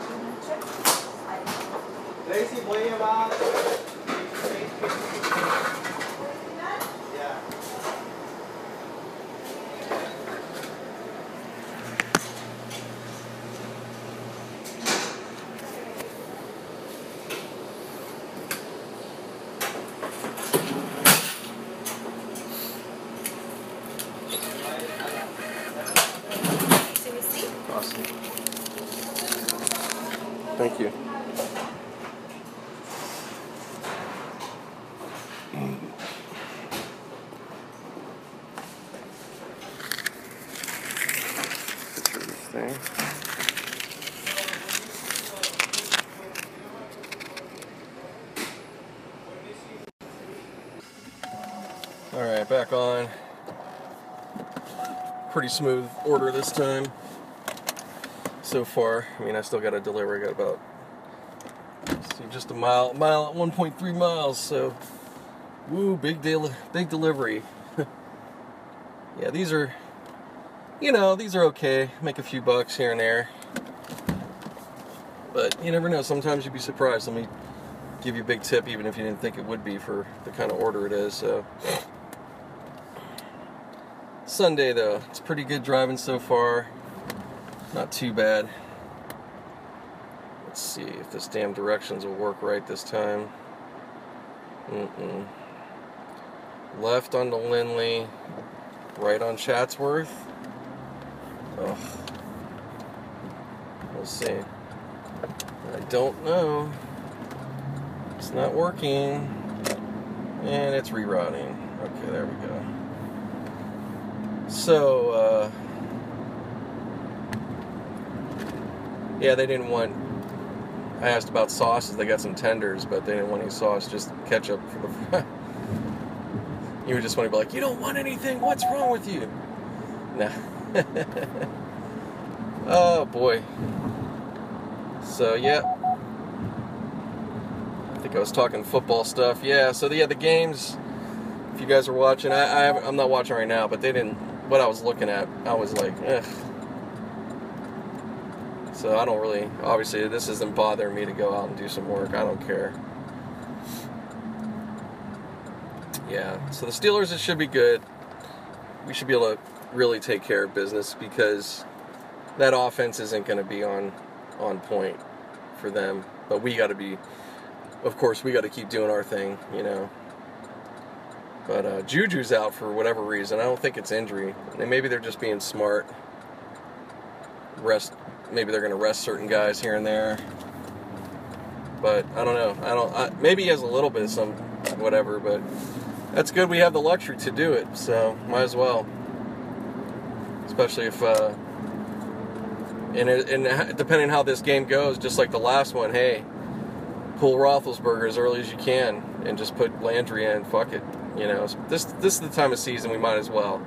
Tracy, voy a llevar. Yeah. See receipt. Awesome. Thank you. Picture of this thing. Right, back on. Pretty smooth order this time so far. I mean, I still got to deliver. I got about see, just a mile, mile, 1.3 miles. So, woo, big deal, big delivery. [laughs] yeah, these are, you know, these are okay. Make a few bucks here and there, but you never know. Sometimes you'd be surprised. Let me give you a big tip, even if you didn't think it would be for the kind of order it is. So. Sunday though, it's pretty good driving so far. Not too bad. Let's see if this damn directions will work right this time. Mm-mm. Left onto Lindley, right on Chatsworth. Ugh. We'll see. I don't know. It's not working. And it's rerouting. Okay, there we go. So, uh, yeah, they didn't want. I asked about sauces. They got some tenders, but they didn't want any sauce, just ketchup for the. [laughs] you would just want to be like, you don't want anything. What's wrong with you? [laughs] Nah. [laughs] oh boy. So yeah. I think I was talking football stuff. Yeah. So yeah, the games. If you guys are watching, I, I I'm not watching right now, but they didn't. What I was looking at, I was like, ugh. So I don't really. Obviously, this isn't bothering me to go out and do some work. I don't care. Yeah. So the Steelers, it should be good. We should be able to really take care of business because that offense isn't going to be on on point for them. But we got to be. Of course, we got to keep doing our thing. You know. But uh, Juju's out for whatever reason. I don't think it's injury. Maybe they're just being smart. Rest. Maybe they're going to rest certain guys here and there. But I don't know. I don't. I, maybe he has a little bit of some whatever. But that's good. We have the luxury to do it. So might as well. Especially if. Uh, and, it, and depending how this game goes, just like the last one, hey, pull Roethlisberger as early as you can and just put Landry in. Fuck it. You know, this this is the time of season we might as well.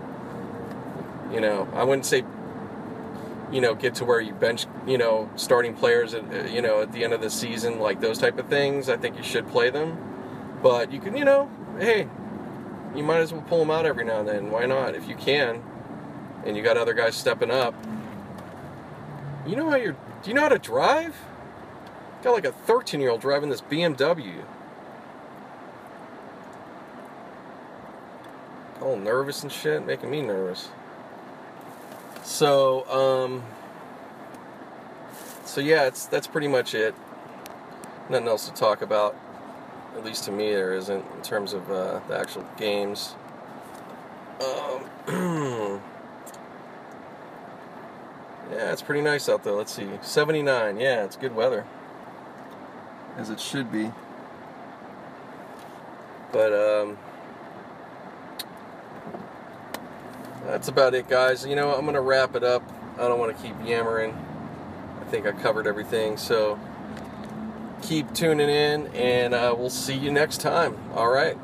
You know, I wouldn't say. You know, get to where you bench. You know, starting players. At, uh, you know, at the end of the season, like those type of things. I think you should play them, but you can. You know, hey, you might as well pull them out every now and then. Why not? If you can, and you got other guys stepping up. You know how you're. Do you know how to drive? Got like a 13 year old driving this BMW. All nervous and shit, making me nervous. So, um, so yeah, it's that's pretty much it. Nothing else to talk about. At least to me, there isn't in terms of uh, the actual games. Um, [clears throat] yeah, it's pretty nice out there. Let's see, 79. Yeah, it's good weather as it should be. But um, that's about it, guys. You know, I'm gonna wrap it up. I don't want to keep yammering. I think I covered everything. So keep tuning in, and uh, we'll see you next time. All right.